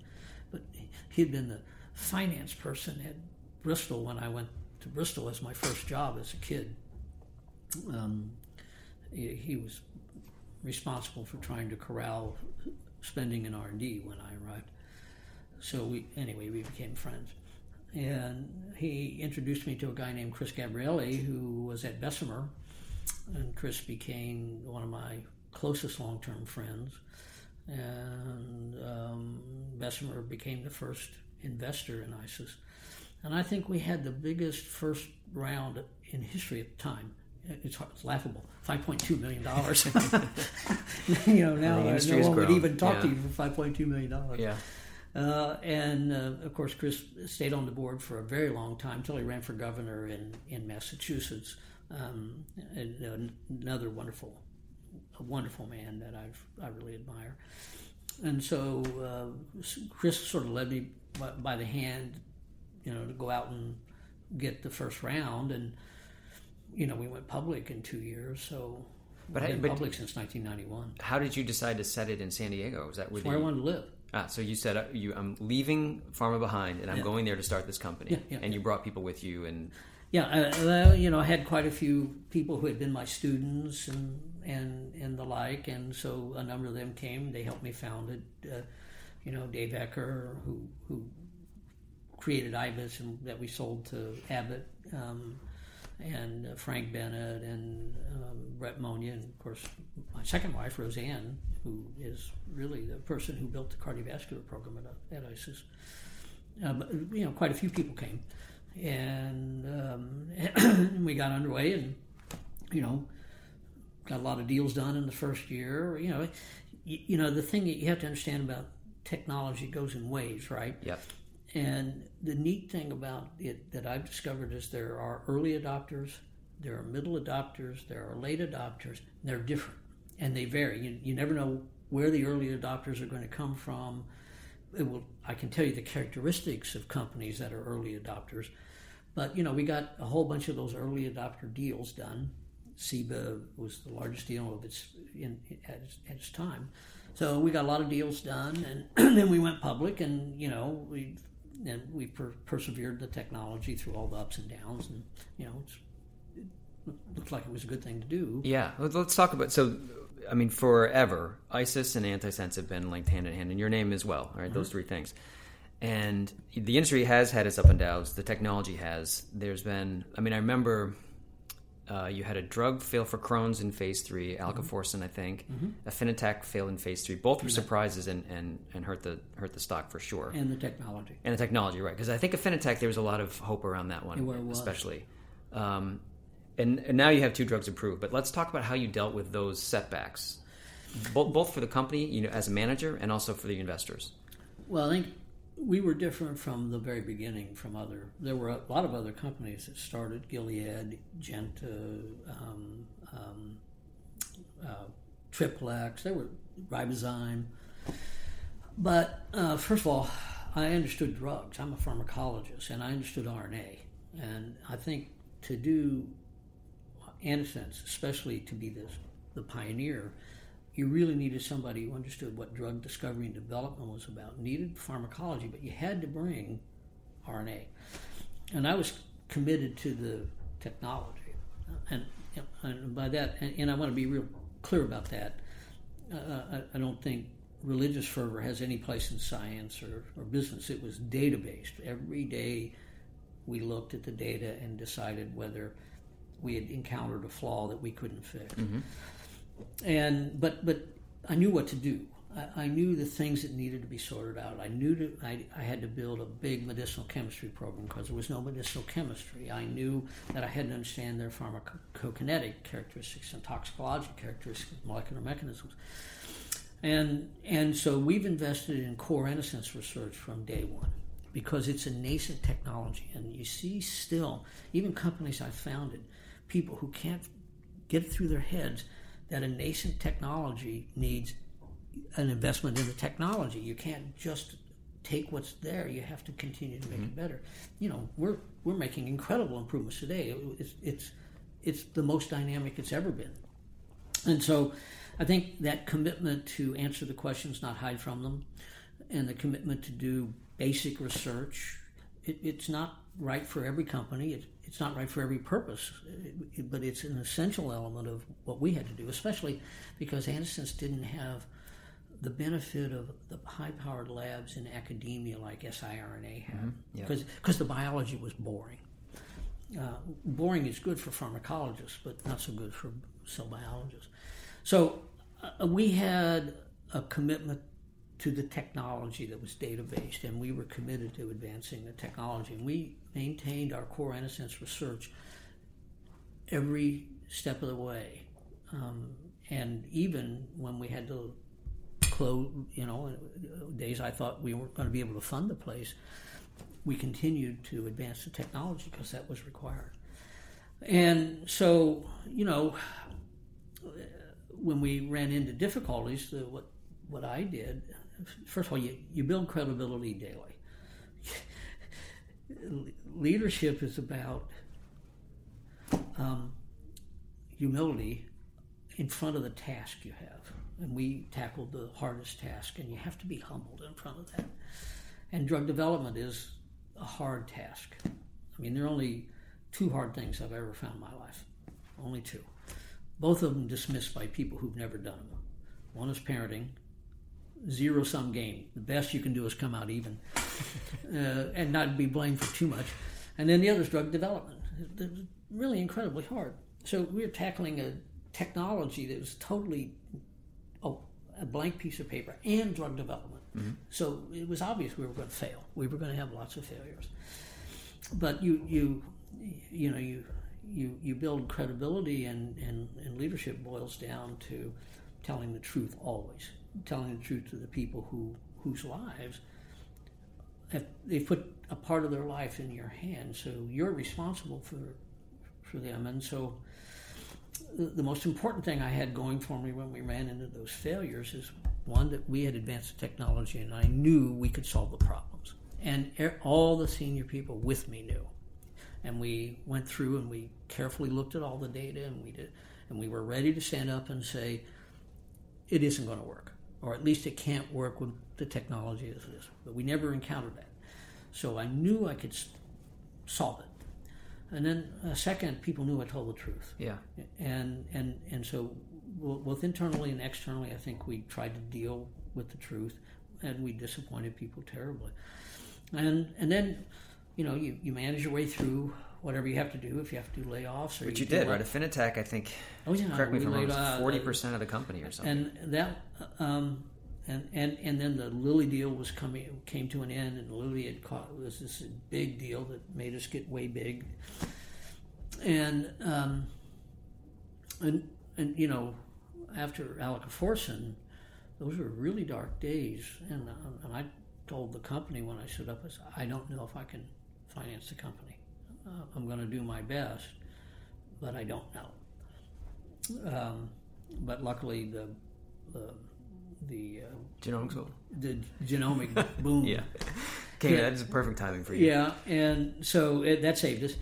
But he had been the finance person at Bristol when I went to Bristol as my first job as a kid. Um, he, he, was responsible for trying to corral spending in R and D when I arrived. So we anyway we became friends and he introduced me to a guy named Chris Gabrieli, who was at Bessemer, and Chris became one of my closest long-term friends, and um, Bessemer became the first investor in ISIS, and I think we had the biggest first round in history at the time. It's, it's laughable. Five point two million dollars. you know now uh, no one would even talk yeah. to you for five point two million dollars. Yeah. Uh, and uh, of course, Chris stayed on the board for a very long time until he ran for governor in, in Massachusetts. Um, and, another wonderful, a wonderful man that I've, I really admire. And so uh, Chris sort of led me by, by, the hand, you know, to go out and get the first round. And, you know, we went public in two years. So but, been but public since 1991. How did you decide to set it in San Diego? Was that where I wanted to live? Ah, so you said uh, you, I'm leaving pharma behind, and I'm yeah. going there to start this company. Yeah, yeah, and you brought people with you, and yeah, uh, you know, I had quite a few people who had been my students and and and the like, and so a number of them came. They helped me found it. Uh, you know, Dave Ecker, who who created IBIS and that we sold to Abbott. Um, and uh, Frank Bennett and um, Brett Monia, and of course my second wife Roseanne, who is really the person who built the cardiovascular program at, at ISIS. But, you know, quite a few people came, and um, we got underway, and you know, got a lot of deals done in the first year. You know, you, you know the thing that you have to understand about technology goes in waves, right? Yep. And the neat thing about it that I've discovered is there are early adopters, there are middle adopters, there are late adopters, and they're different and they vary. You, you never know where the early adopters are going to come from. It will, I can tell you the characteristics of companies that are early adopters. But, you know, we got a whole bunch of those early adopter deals done. Ciba was the largest deal of its, in, at, its, at its time. So we got a lot of deals done, and then we went public, and you know we and we per- persevered the technology through all the ups and downs, and you know it looks like it was a good thing to do. Yeah, let's talk about so. I mean, forever, ISIS and antisense have been linked hand in hand, and your name as well. Right, mm-hmm. those three things. And the industry has had its up and downs. The technology has. There's been. I mean, I remember Uh, you had a drug fail for Crohn's in phase three, Alicaforsen, I think. Mm-hmm. Affinitak failed in phase three. Both were surprises and, and, and hurt the hurt the stock for sure. and the technology. And the technology, right? Because I think Affinitak, there was a lot of hope around that one, especially. Um, and, and now you have two drugs approved. But let's talk about how you dealt with those setbacks, both, both for the company, you know, as a manager, and also for the investors. Well, I think we were different from the very beginning from other. There were a lot of other companies that started Gilead, Genta, um, um, uh, Triplex. There were Ribozyme. But uh, first of all, I understood drugs. I'm a pharmacologist, and I understood RNA. And I think to do antisense, especially to be this, the pioneer, you really needed somebody who understood what drug discovery and development was about. Needed pharmacology, but you had to bring RNA. And I was committed to the technology, and, and by that, and, and I want to be real clear about that. Uh, I, I don't think religious fervor has any place in science or, or business. It was data based. Every day we looked at the data and decided whether we had encountered a flaw that we couldn't fix. Mm-hmm. And but but I knew what to do. I, I knew the things that needed to be sorted out. I knew to, I, I had to build a big medicinal chemistry program because there was no medicinal chemistry. I knew that I had to understand their pharmacokinetic characteristics and toxicologic characteristics, molecular mechanisms. And and so we've invested in core antisense research from day one because it's a nascent technology. And you see still, even companies I founded, people who can't get it through their heads that a nascent technology needs an investment in the technology. You can't just take what's there. You have to continue to make mm-hmm. it better. You know, we're we're making incredible improvements today. It's it's it's the most dynamic it's ever been. And so I think that commitment to answer the questions, not hide from them, and the commitment to do basic research, it, it's not right for every company. It, it's not right for every purpose, but it's an essential element of what we had to do, especially because antisense didn't have the benefit of the high-powered labs in academia like siRNA had, because because the biology was boring. Uh, boring is good for pharmacologists, but not so good for cell biologists. So uh, we had a commitment to the technology that was data based, and we were committed to advancing the technology. And we maintained our core antisense research every step of the way. Um, and even when we had to close, you know, days I thought we weren't going to be able to fund the place, we continued to advance the technology because that was required. And so, you know, when we ran into difficulties, the, what what I did, first of all, you, you build credibility daily. Leadership is about um, humility in front of the task you have. And we tackled the hardest task, and you have to be humbled in front of that. And drug development is a hard task. I mean, there are only two hard things I've ever found in my life. Only two. Both of them dismissed by people who've never done them. One is parenting, zero sum game. The best you can do is come out even uh, and not be blamed for too much. And then the other is drug development. It's really incredibly hard. So we're tackling a technology that was totally oh, a blank piece of paper and drug development. So it was obvious we were going to fail. We were going to have lots of failures. But you, you, you know, you, you, you build credibility and, and, and leadership boils down to telling the truth always, telling the truth to the people who whose lives have, they put a part of their life in your hands. So you're responsible for for them. And so the, the most important thing I had going for me when we ran into those failures is one that we had advanced the technology and I knew we could solve the problems. And all the senior people with me knew. And we went through and we carefully looked at all the data and we did and we were ready to stand up and say it isn't going to work or at least it can't work with the technology as it is. But we never encountered that. So I knew I could solve it. And then uh, second, people knew I told the truth Yeah. and and and so both internally and externally, I think we tried to deal with the truth, and we disappointed people terribly. And and then, you know, you, you manage your way through whatever you have to do if you have to do layoffs. Or Which you do did, right? Affinitak, I think. Oh, yeah, Correct me if I'm wrong. Forty percent of the company or something. and that um, and, and and then the Lilly deal was coming came to an end, and Lilly had caught was this big deal that made us get way big, and um, and and you know after Alicaforsen, those were really dark days, and, uh, and I told the company when I stood up, I said, I don't know if I can finance the company. Uh, I'm going to do my best, but I don't know. Um, but luckily, the the the, uh, Genomics. the genomic boom. Yeah. Okay, Yeah. that is perfect timing for you. Yeah, and so it, that saved us.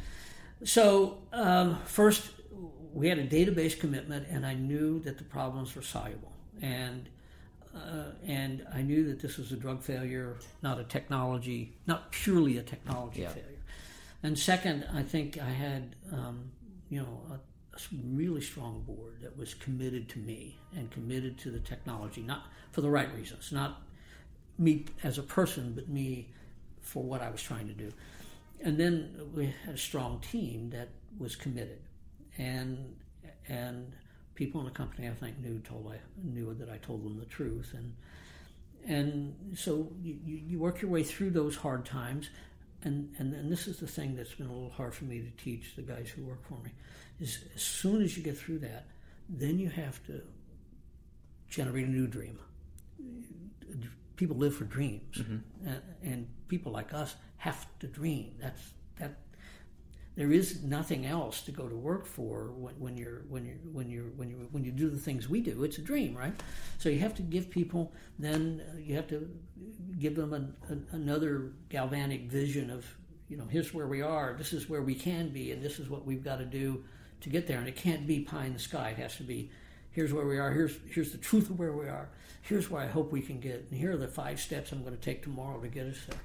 So um, first, we had a database commitment, and I knew that the problems were soluble, and uh, and I knew that this was a drug failure, not a technology, not purely a technology Yeah. failure. And second, I think I had um, you know a, a really strong board that was committed to me and committed to the technology, not for the right reasons, not me as a person, but me for what I was trying to do. And then we had a strong team that was committed, and and people in the company I think knew told I knew that I told them the truth, and and so you, you you work your way through those hard times, and, and and this is the thing that's been a little hard for me to teach the guys who work for me, is as soon as you get through that, then you have to generate a new dream people live for dreams, mm-hmm. and, and people like us have to dream. That's that. There is nothing else to go to work for when, when you're when you're when you're when you when you do the things we do. It's a dream, right? So you have to give people. Then uh, you have to give them an, an, another galvanic vision of you know here's where we are. This is where we can be, and this is what we've got to do to get there. And it can't be pie in the sky. It has to be here's where we are. Here's here's the truth of where we are. Here's where I hope we can get. And here are the five steps I'm going to take tomorrow to get us there.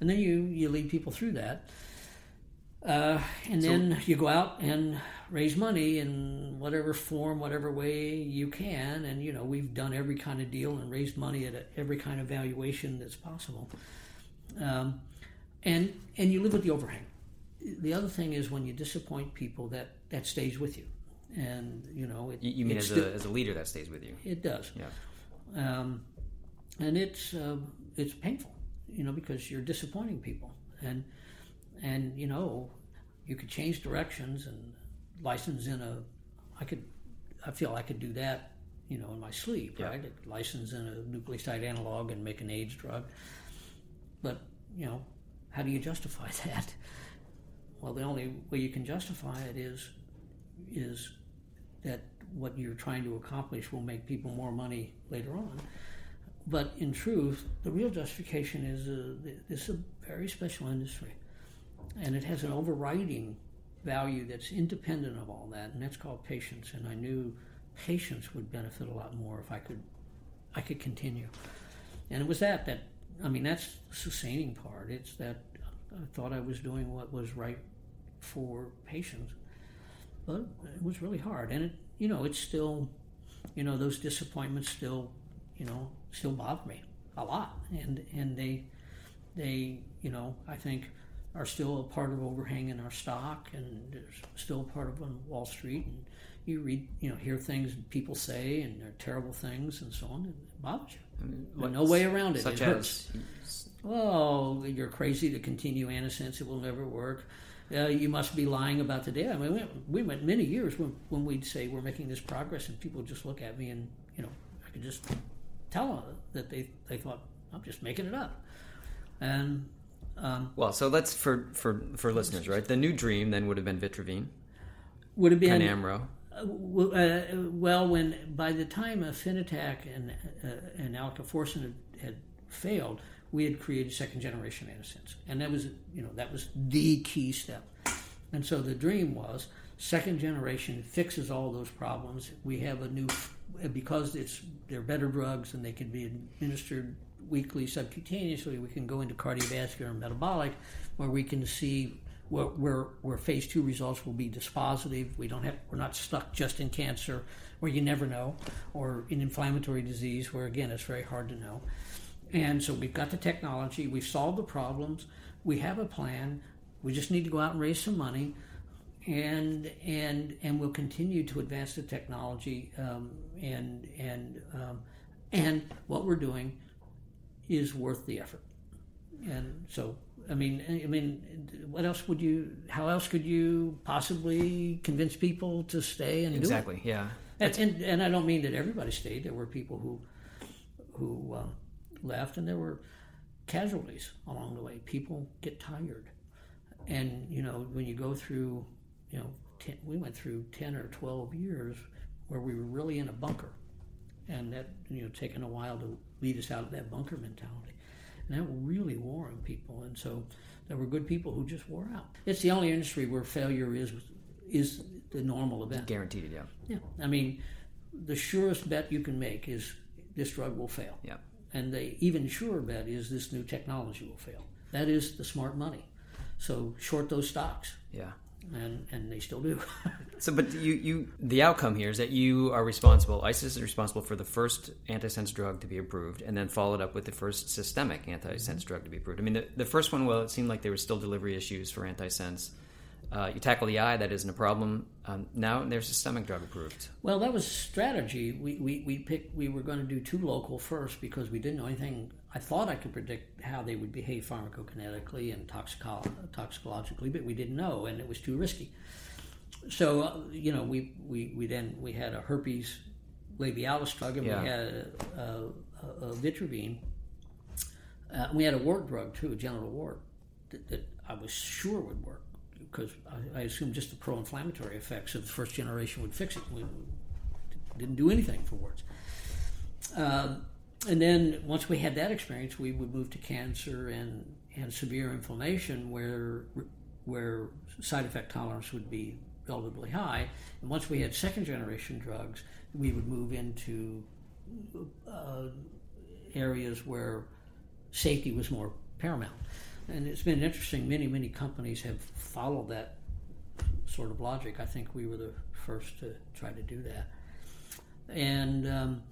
And then you you lead people through that. Uh, and then you go out and raise money in whatever form, whatever way you can. And you know we've done every kind of deal and raised money at a, every kind of valuation that's possible. Um, and and you live with the overhang. The other thing is when you disappoint people, that that stays with you. And you know it, You, mean as a, as a leader that stays with you? it does Yeah. um, and it's uh, it's painful, you know, because you're disappointing people, and and you know, you could change directions and license in a. I could, I feel I could do that, you know, in my sleep, Yeah. right? License in a nucleoside analog and make an AIDS drug, but you know, how do you justify that? Well, the only way you can justify it is is that what you're trying to accomplish will make people more money later on. But in truth, the real justification is uh, this is a very special industry, and it has an overriding value that's independent of all that, and that's called patience. And I knew patients would benefit a lot more if I could, I could continue. And it was that that I mean that's the sustaining part. It's that uh, I thought I was doing what was right for patients, but it was really hard. And it, you know, it's still, you know, those disappointments still, you know, still bother me a lot. And and they, they, you know, I think are still a part of overhang in our stock, and still a part of on Wall Street. And you read, you know, hear things people say, and they're terrible things, and so on. And it bothers you. But no way around it. Such it hurts as well, you're crazy to continue antisense. It will never work. Uh, you must be lying about the data. I mean, we, we went many years when, when we'd say we're making this progress, and people just look at me, and you know, I could just tell them that they they thought I'm just making it up. And um, well, so let's for for for listeners, right? The new dream then would have been Vitravene, would have been Kynamro. Uh, uh, well, when by the time Affinitak and uh, and Alicaforsen had, had failed, we had created second generation antisense, and that was you know that was the key step. And so the dream was second generation fixes all those problems. We have a new because it's they're better drugs and they can be administered weekly subcutaneously. We can go into cardiovascular and metabolic, where we can see where, where, where phase two results will be dispositive. We don't have, we're not stuck just in cancer, where you never know, or in inflammatory disease, where again it's very hard to know. And so we've got the technology, we've solved the problems, we have a plan, We just need to go out and raise some money, and and and we'll continue to advance the technology. Um, and and um, and what we're doing is worth the effort. And so, I mean, I mean, what else would you? How else could you possibly convince people to stay and exactly? Yeah. And, and, and I don't mean that everybody stayed. There were people who who um, left, and there were casualties along the way. People get tired, and you know when you go through, you know, ten, we went through ten or twelve years where we were really in a bunker, and that you know taken a while to lead us out of that bunker mentality, and that really wore on people. And so there were good people who just wore out. It's the only industry where failure is is the normal event. Guaranteed, yeah. Yeah, I mean, the surest bet you can make is this drug will fail. Yeah. And the even surer bet is this new technology will fail. That is the smart money. So short those stocks. Yeah. And and they still do. so, but you you the outcome here is that you are responsible. ISIS is responsible for the first antisense drug to be approved, and then followed up with the first systemic antisense drug to be approved. I mean, the, the first one, well, it seemed like there were still delivery issues for antisense. Uh, you tackle the eye, that isn't a problem. Um, now there's a systemic drug approved. Well, that was strategy. We, we, we picked, we were going to do two local first because we didn't know anything. I thought I could predict how they would behave pharmacokinetically and toxico- toxicologically, but we didn't know, and it was too risky. So, uh, you know, we, we, we then we had a herpes labialis drug, and Yeah. we had a, a, a, vitravene. Uh, we had a wart drug too, a genital wart, that, that I was sure would work because I, I assumed just the pro-inflammatory effects of the first generation would fix it. We didn't do anything for warts. Um, and then once we had that experience, we would move to cancer and, and severe inflammation, where where side effect tolerance would be relatively high. And once we had second generation drugs, we would move into uh, areas where safety was more paramount. And it's been interesting. Many, many companies have followed that sort of logic. I think we were the first to try to do that. And um,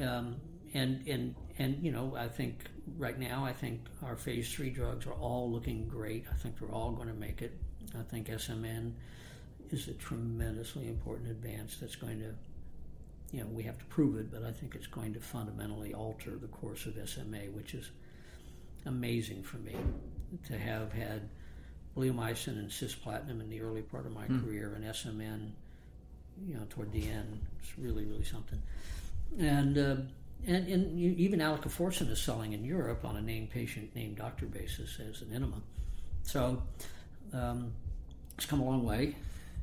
um, and and and you know, I think right now, I think our phase three drugs are all looking great. I think they're all going to make it. I think SMN is a tremendously important advance that's going to you know, we have to prove it, but I think it's going to fundamentally alter the course of SMA, which is amazing for me to have had bleomycin and cisplatin in the early part of my career and SMN, you know, toward the end. It's really, really something. And uh, and, and you, even alicaforsen is selling in Europe on a named patient, named doctor basis as an enema. So um, it's come a long way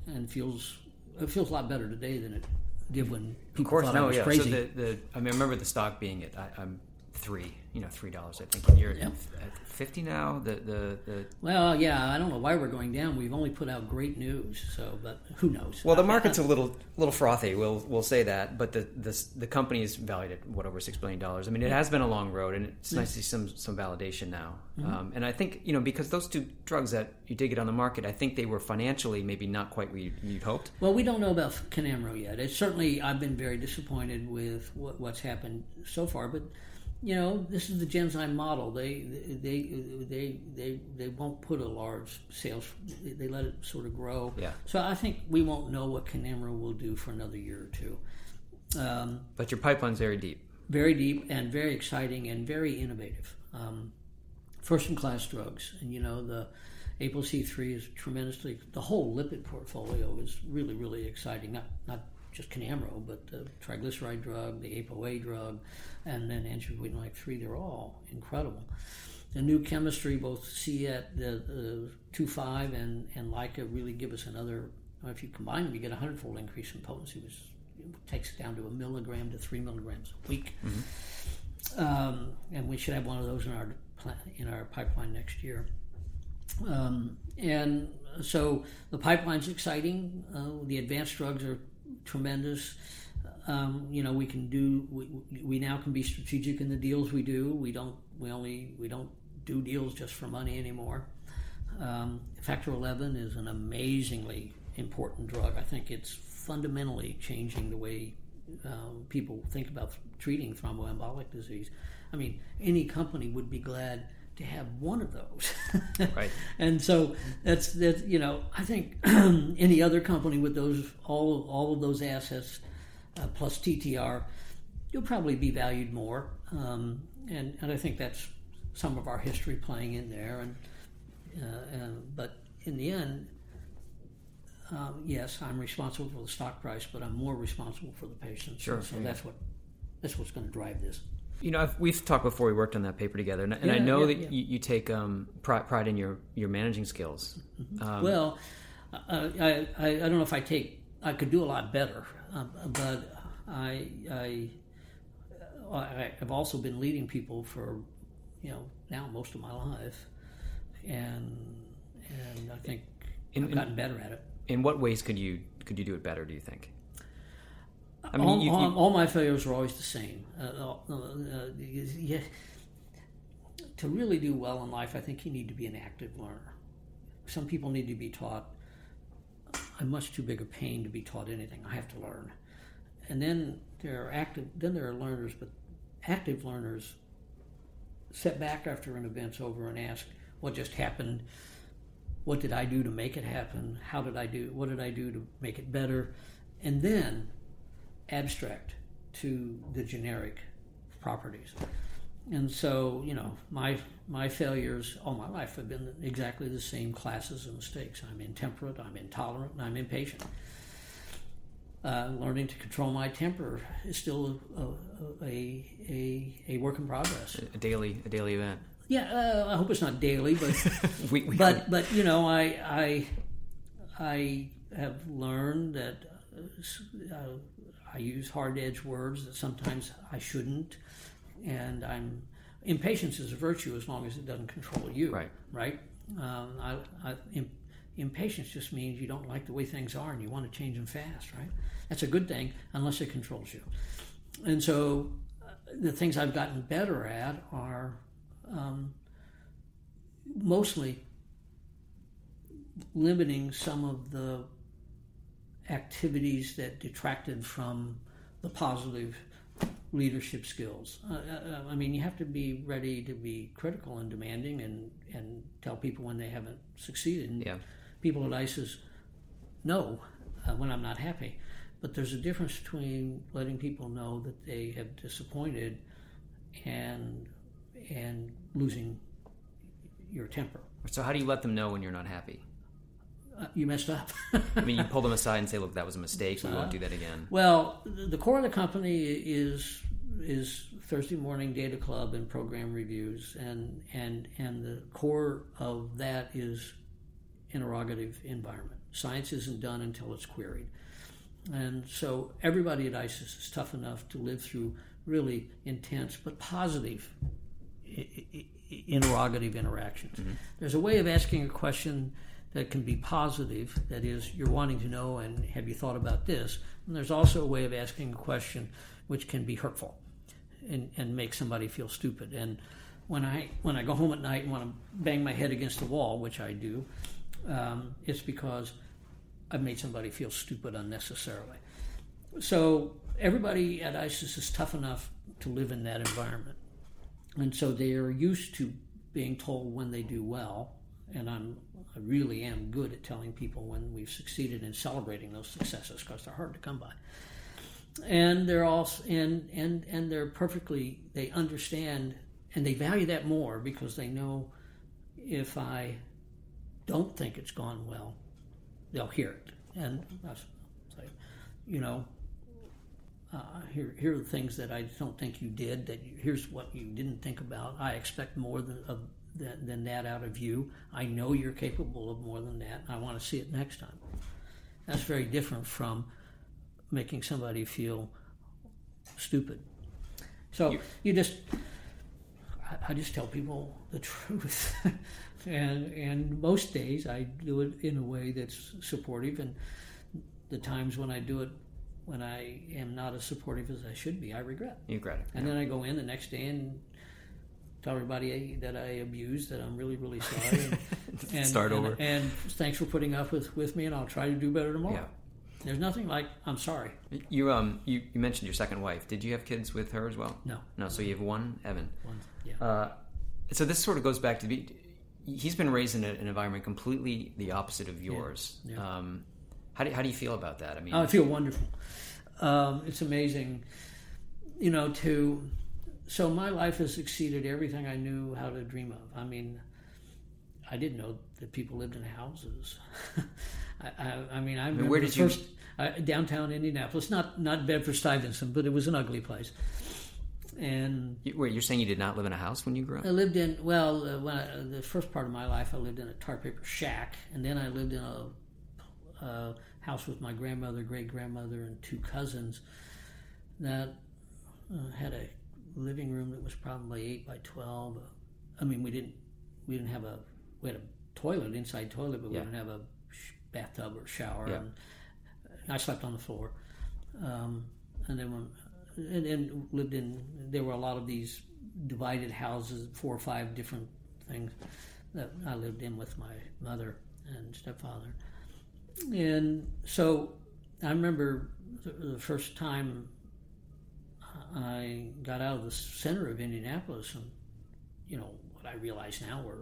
and feels it feels a lot better today than it did when people Of course, thought I no, was yeah. crazy. So the, the I mean, I remember the stock being at I, I'm three, you know, three dollars. I think, and you're Yep. at fifty now. The the the Well, yeah, I don't know why we're going down. We've only put out great news, so but who knows? Well, the market's a little little frothy. We'll we'll say that, but the the the company is valued at what over six billion dollars. I mean, it has been a long road, and it's nice to see some some validation now. Um, and I think you know because those two drugs that you did get on the market, I think they were financially maybe not quite what you, you'd hoped. Well, we don't know about Kynamro yet. It's certainly I've been very disappointed with what, what's happened so far, but you know this is the Genzyme model. They they they they they won't put a large sales. They let it sort of grow. Yeah. So I think we won't know what Kynamro will do for another year or two. Um, But your pipeline's very deep. very deep and very exciting and very innovative. Um, first in class drugs, and you know the ApoC3 is tremendously. The whole lipid portfolio is really really exciting. Not not just Kynamro, but the triglyceride drug, the ApoA drug, and then angiopoietin 3. They're all incredible. The new chemistry, both CET, the, the 2.5 and, and LICA really give us another, if you combine them, you get a hundredfold increase in potency, which takes it down to a milligram to three milligrams a week. Um, and we should have one of those in our pla- in our pipeline next year. Um, and so the pipeline's exciting. Uh, the advanced drugs are tremendous. Um, you know, we can do. We, we now can be strategic in the deals we do. We don't. We only. We don't do deals just for money anymore. Um, Factor 11 is an amazingly important drug. I think it's fundamentally changing the way um, people think about treating thromboembolic disease. I mean, any company would be glad to have one of those. Right. and so that's that. You know, I think any other company with those all all of those assets uh, plus TTR, you'll probably be valued more. Um, and and I think that's some of our history playing in there. And, uh, and but in the end. Um, yes, I'm responsible for the stock price, but I'm more responsible for the patients. Sure, So yeah. that's what that's what's going to drive this. You know, I've, we've talked before. We worked on that paper together, and, and I know yeah, that yeah. You, you take um, pride, pride in your, your managing skills. Um, Well, uh, I, I I don't know if I take I could do a lot better, uh, but I I I have also been leading people for you know now most of my life, and and I think In- I've in- gotten better at it. in what ways could you could you do it better? Do you think? I mean, all, you- you- all my failures are always the same. Uh, uh, uh, yeah, to really do well in life, I think you need to be an active learner. Some people need to be taught. I'm much too big a pain to be taught anything. I have to learn. And then there are active. Then there are learners, but active learners step back after an event's over and ask, "What just happened? What did I do to make it happen? How did I do? What did I do to make it better?" And then abstract to the generic properties. And so, you know, my my failures all my life have been exactly the same classes of mistakes. I'm intemperate, I'm intolerant, and I'm impatient. Uh, learning to control my temper is still a, a, a, a work in progress. a daily a daily event. Yeah, uh, I hope it's not daily, but We, we but but you know, I I I have learned that uh, I use hard edge words that sometimes I shouldn't, and I'm impatience is a virtue as long as it doesn't control you. Right. Right. Um, I, I, im- impatience just means you don't like the way things are and you want to change them fast. Right. That's a good thing unless it controls you. And so, uh, the things I've gotten better at are um, mostly limiting some of the activities that detracted from the positive leadership skills. Uh, uh, I mean, you have to be ready to be critical and demanding and, and tell people when they haven't succeeded. And Yeah. People at ISIS know uh, when I'm not happy. But there's a difference between letting people know that they have disappointed and and losing your temper. So how do you let them know when you're not happy? Uh, you messed up. I mean, you pull them aside and say, "Look, that was a mistake. We won't do that again." Well, the core of the company is is Thursday morning data club and program reviews, and and and the core of that is interrogative environment. Science isn't done until it's queried, and so everybody at ISIS is tough enough to live through really intense but positive i- i- i- interrogative interactions. There's a way of asking a question that can be positive, that is, you're wanting to know and have you thought about this? And there's also a way of asking a question which can be hurtful and, and make somebody feel stupid. And when I when I go home at night and want to bang my head against the wall, which I do, um, it's because I've made somebody feel stupid unnecessarily. So everybody at ISIS is tough enough to live in that environment, and so they are used to being told when they do well. And I'm I really am good at telling people when we've succeeded and celebrating those successes because they're hard to come by. And they're also and and and they're perfectly they understand and they value that more because they know if I don't think it's gone well, they'll hear it. And that's, say, you know, uh, here, here are the things that I don't think you did. That you, here's what you didn't think about. I expect more than, of, than than that out of you. I know you're capable of more than that. I want to see it next time. That's very different from making somebody feel stupid. So you, just, I, I just tell people the truth, and and most days I do it in a way that's supportive, and the times when I do it when I am not as supportive as I should be, I regret. You regret it. And then I go in the next day and tell everybody that I abused that I'm really, really sorry. And, and Start and- over. And, thanks for putting up with, with me, and I'll try to do better tomorrow. Yeah. There's nothing like I'm sorry. You um you, you mentioned your second wife. Did you have kids with her as well? No. No. So you have one, Evan. One, yeah. Uh, so this sort of goes back to be. He's been raised in a, an environment completely the opposite of yours. Yeah, yeah. Um, how do how do you feel about that? I mean, Oh, I feel wonderful. Um, it's amazing, you know. To so my life has exceeded everything I knew how to dream of. I mean, I didn't know that people lived in houses. I, I, I mean, I remember where did you- first uh, downtown Indianapolis, not not Bedford Stuyvesant, but it was an ugly place. And you, wait, you're saying you did not live in a house when you grew up? I lived in well, uh, when I, the first part of my life, I lived in a tar paper shack, and then I lived in a, uh house with my grandmother, great grandmother, and two cousins that uh, had a living room that was probably eight by twelve. I mean, we didn't we didn't have a we had a toilet inside toilet, but we Yeah. didn't have a sh- bathtub or shower. Yeah. And I slept on the floor, um, and then when and, and lived in there were a lot of these divided houses, four or five different things that I lived in with my mother and stepfather. And so I remember the first time I got out of the center of Indianapolis, and you know what I realize now were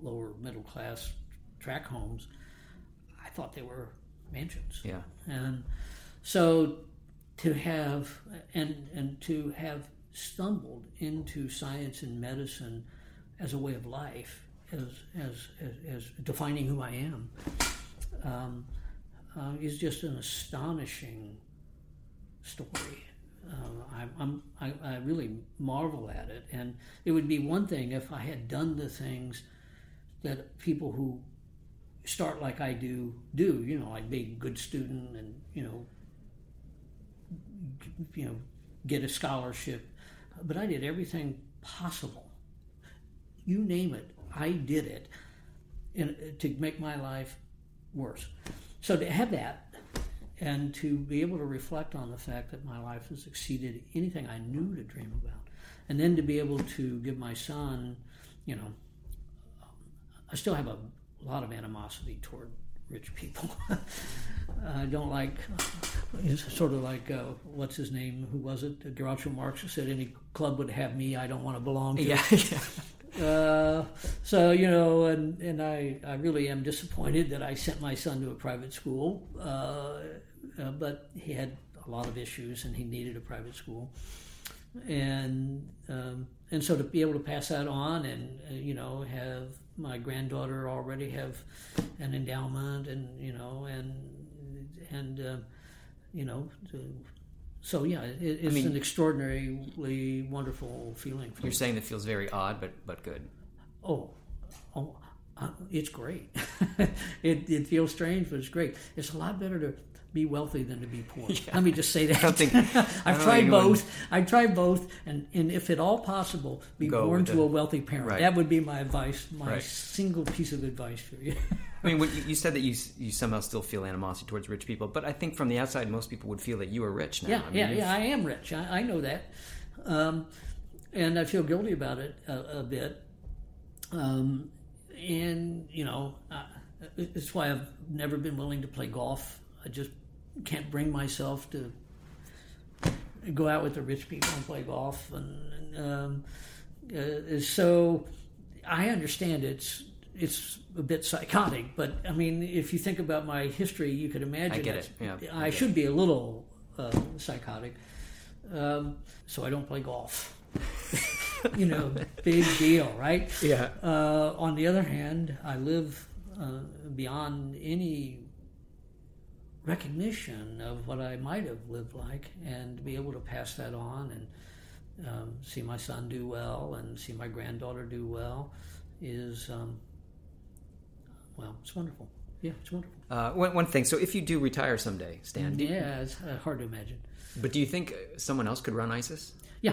lower middle class track homes. I thought they were mansions Yeah. and so to have and and to have stumbled into science and medicine as a way of life as as as, as defining who I am um, uh, is just an astonishing story. Uh, I, I, I really marvel at it, and it would be one thing if I had done the things that people who start like I do do. You know, like be a good student and you know, you know, get a scholarship. But I did everything possible. You name it, I did it, in, to make my life worse. So to have that, and to be able to reflect on the fact that my life has exceeded anything I knew to dream about, and then to be able to give my son, you know, I still have a lot of animosity toward rich people. I don't like, it's sort of like, uh, what's his name? Who was it? Groucho Marx said, any club would have me, I don't want to belong to. Yeah. yeah. Uh, so you know, and and I, I really am disappointed that I sent my son to a private school, uh, uh, but he had a lot of issues and he needed a private school, and um, and so to be able to pass that on and uh, you know have my granddaughter already have an endowment and you know and and uh, you know. To, so yeah, it, it's mean- an extraordinarily wonderful feeling. For You're me. saying that feels very odd, but but good. Oh, oh, uh, it's great. it, it feels strange, but it's great. It's a lot better to be wealthy than to be poor. Let me just say that. I think- I I've tried both. I've tried both, and, and if at all possible, be born to a wealthy parent. Right. That would be my advice. My Right. single piece of advice for you. I mean, you, you said that you you somehow still feel animosity towards rich people, but I think from the outside, most people would feel that you are rich now. Yeah, I mean, yeah, yeah. I am rich. I, I know that, um, and I feel guilty about it a, a bit. Um, and you know, uh, it's why I've never been willing to play golf. I just can't bring myself to go out with the rich people and play golf. And, um, uh, so, I understand it's it's a bit psychotic, but I mean, if you think about my history, you could imagine I get it. Yeah, I I should be a little uh, psychotic, um, so I don't play golf. you know, big deal, right? Yeah. Uh, on the other hand, I live uh, beyond any recognition of what I might have lived like, and to be able to pass that on and um, see my son do well and see my granddaughter do well is, um, well, it's wonderful. Yeah, it's wonderful. Uh, one, one thing. So, if you do retire someday, Stan, do, Yeah, it's uh, hard to imagine. but do you think uh, someone else could run ISIS? Yeah,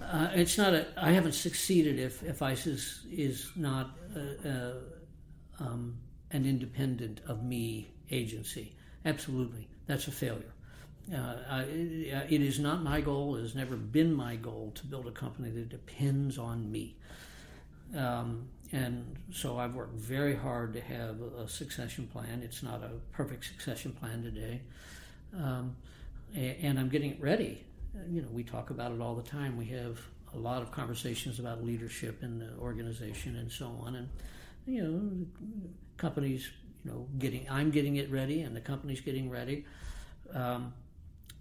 uh, it's not a. I haven't succeeded if if ISIS is not uh, uh, um, an independent of me agency. Absolutely, that's a failure. Uh, it is not my goal. It has never been my goal to build a company that depends on me. Um, and so I've worked very hard to have a succession plan. It's not a perfect succession plan today, um, and I'm getting it ready. Uh, You know, we talk about it all the time. We have a lot of conversations about leadership in the organization and so on. And you know, companies, you know, getting I'm getting it ready, and the company's getting ready. Um,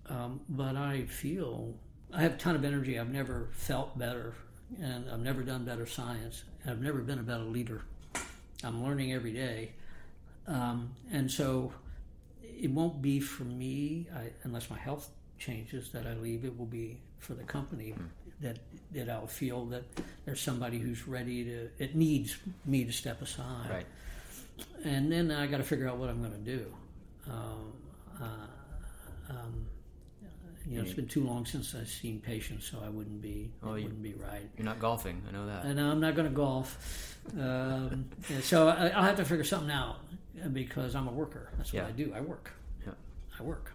um, but I feel I have a ton of energy. I've never felt better, and I've never done better science. I've never been a better leader. I'm learning every day, um, and so it won't be for me I, unless my health changes that I leave. It will be for the company mm. that that I'll feel that there's somebody who's ready to. It needs me to step aside, right. And then I got to figure out what I'm going to do. Um, uh, um, you know, it's been too long since I've seen patients, so I wouldn't be. You, wouldn't be right. You're not golfing. I know that. And I'm not going to golf. Um, so I, will have to figure something out because I'm a worker. That's what yeah. I do. I work. Yeah. I work.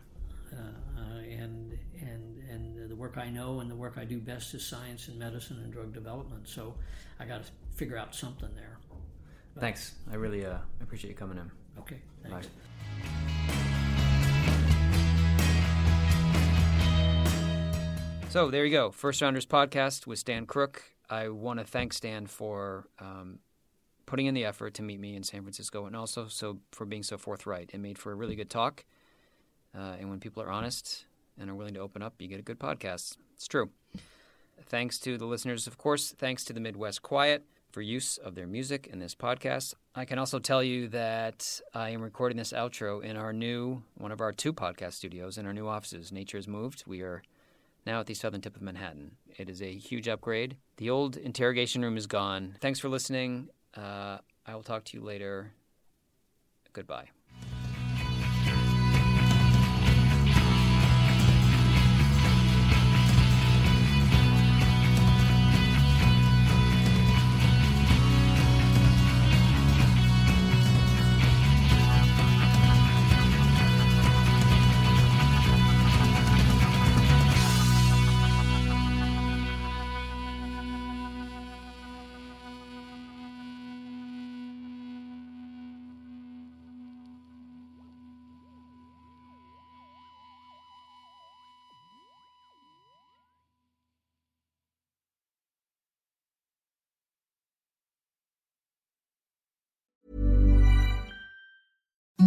Uh, uh, and and and the work I know and the work I do best is science and medicine and drug development. So I got to figure out something there. But, thanks. I really uh, appreciate you coming in. Okay. Thanks. Bye. So there you go. First Rounders podcast with Stan Crooke. I want to thank Stan for um, putting in the effort to meet me in San Francisco and also so for being so forthright. It made for a really good talk. Uh, and when people are honest and are willing to open up, you get a good podcast. It's true. Thanks to the listeners, of course. Thanks to the Midwest Quiet for use of their music in this podcast. I can also tell you that I am recording this outro in our new, one of our two podcast studios in our new offices. Nature has moved. We are now at the southern tip of Manhattan. It is a huge upgrade. The old interrogation room is gone. Thanks for listening. Uh, I will talk to you later. Goodbye.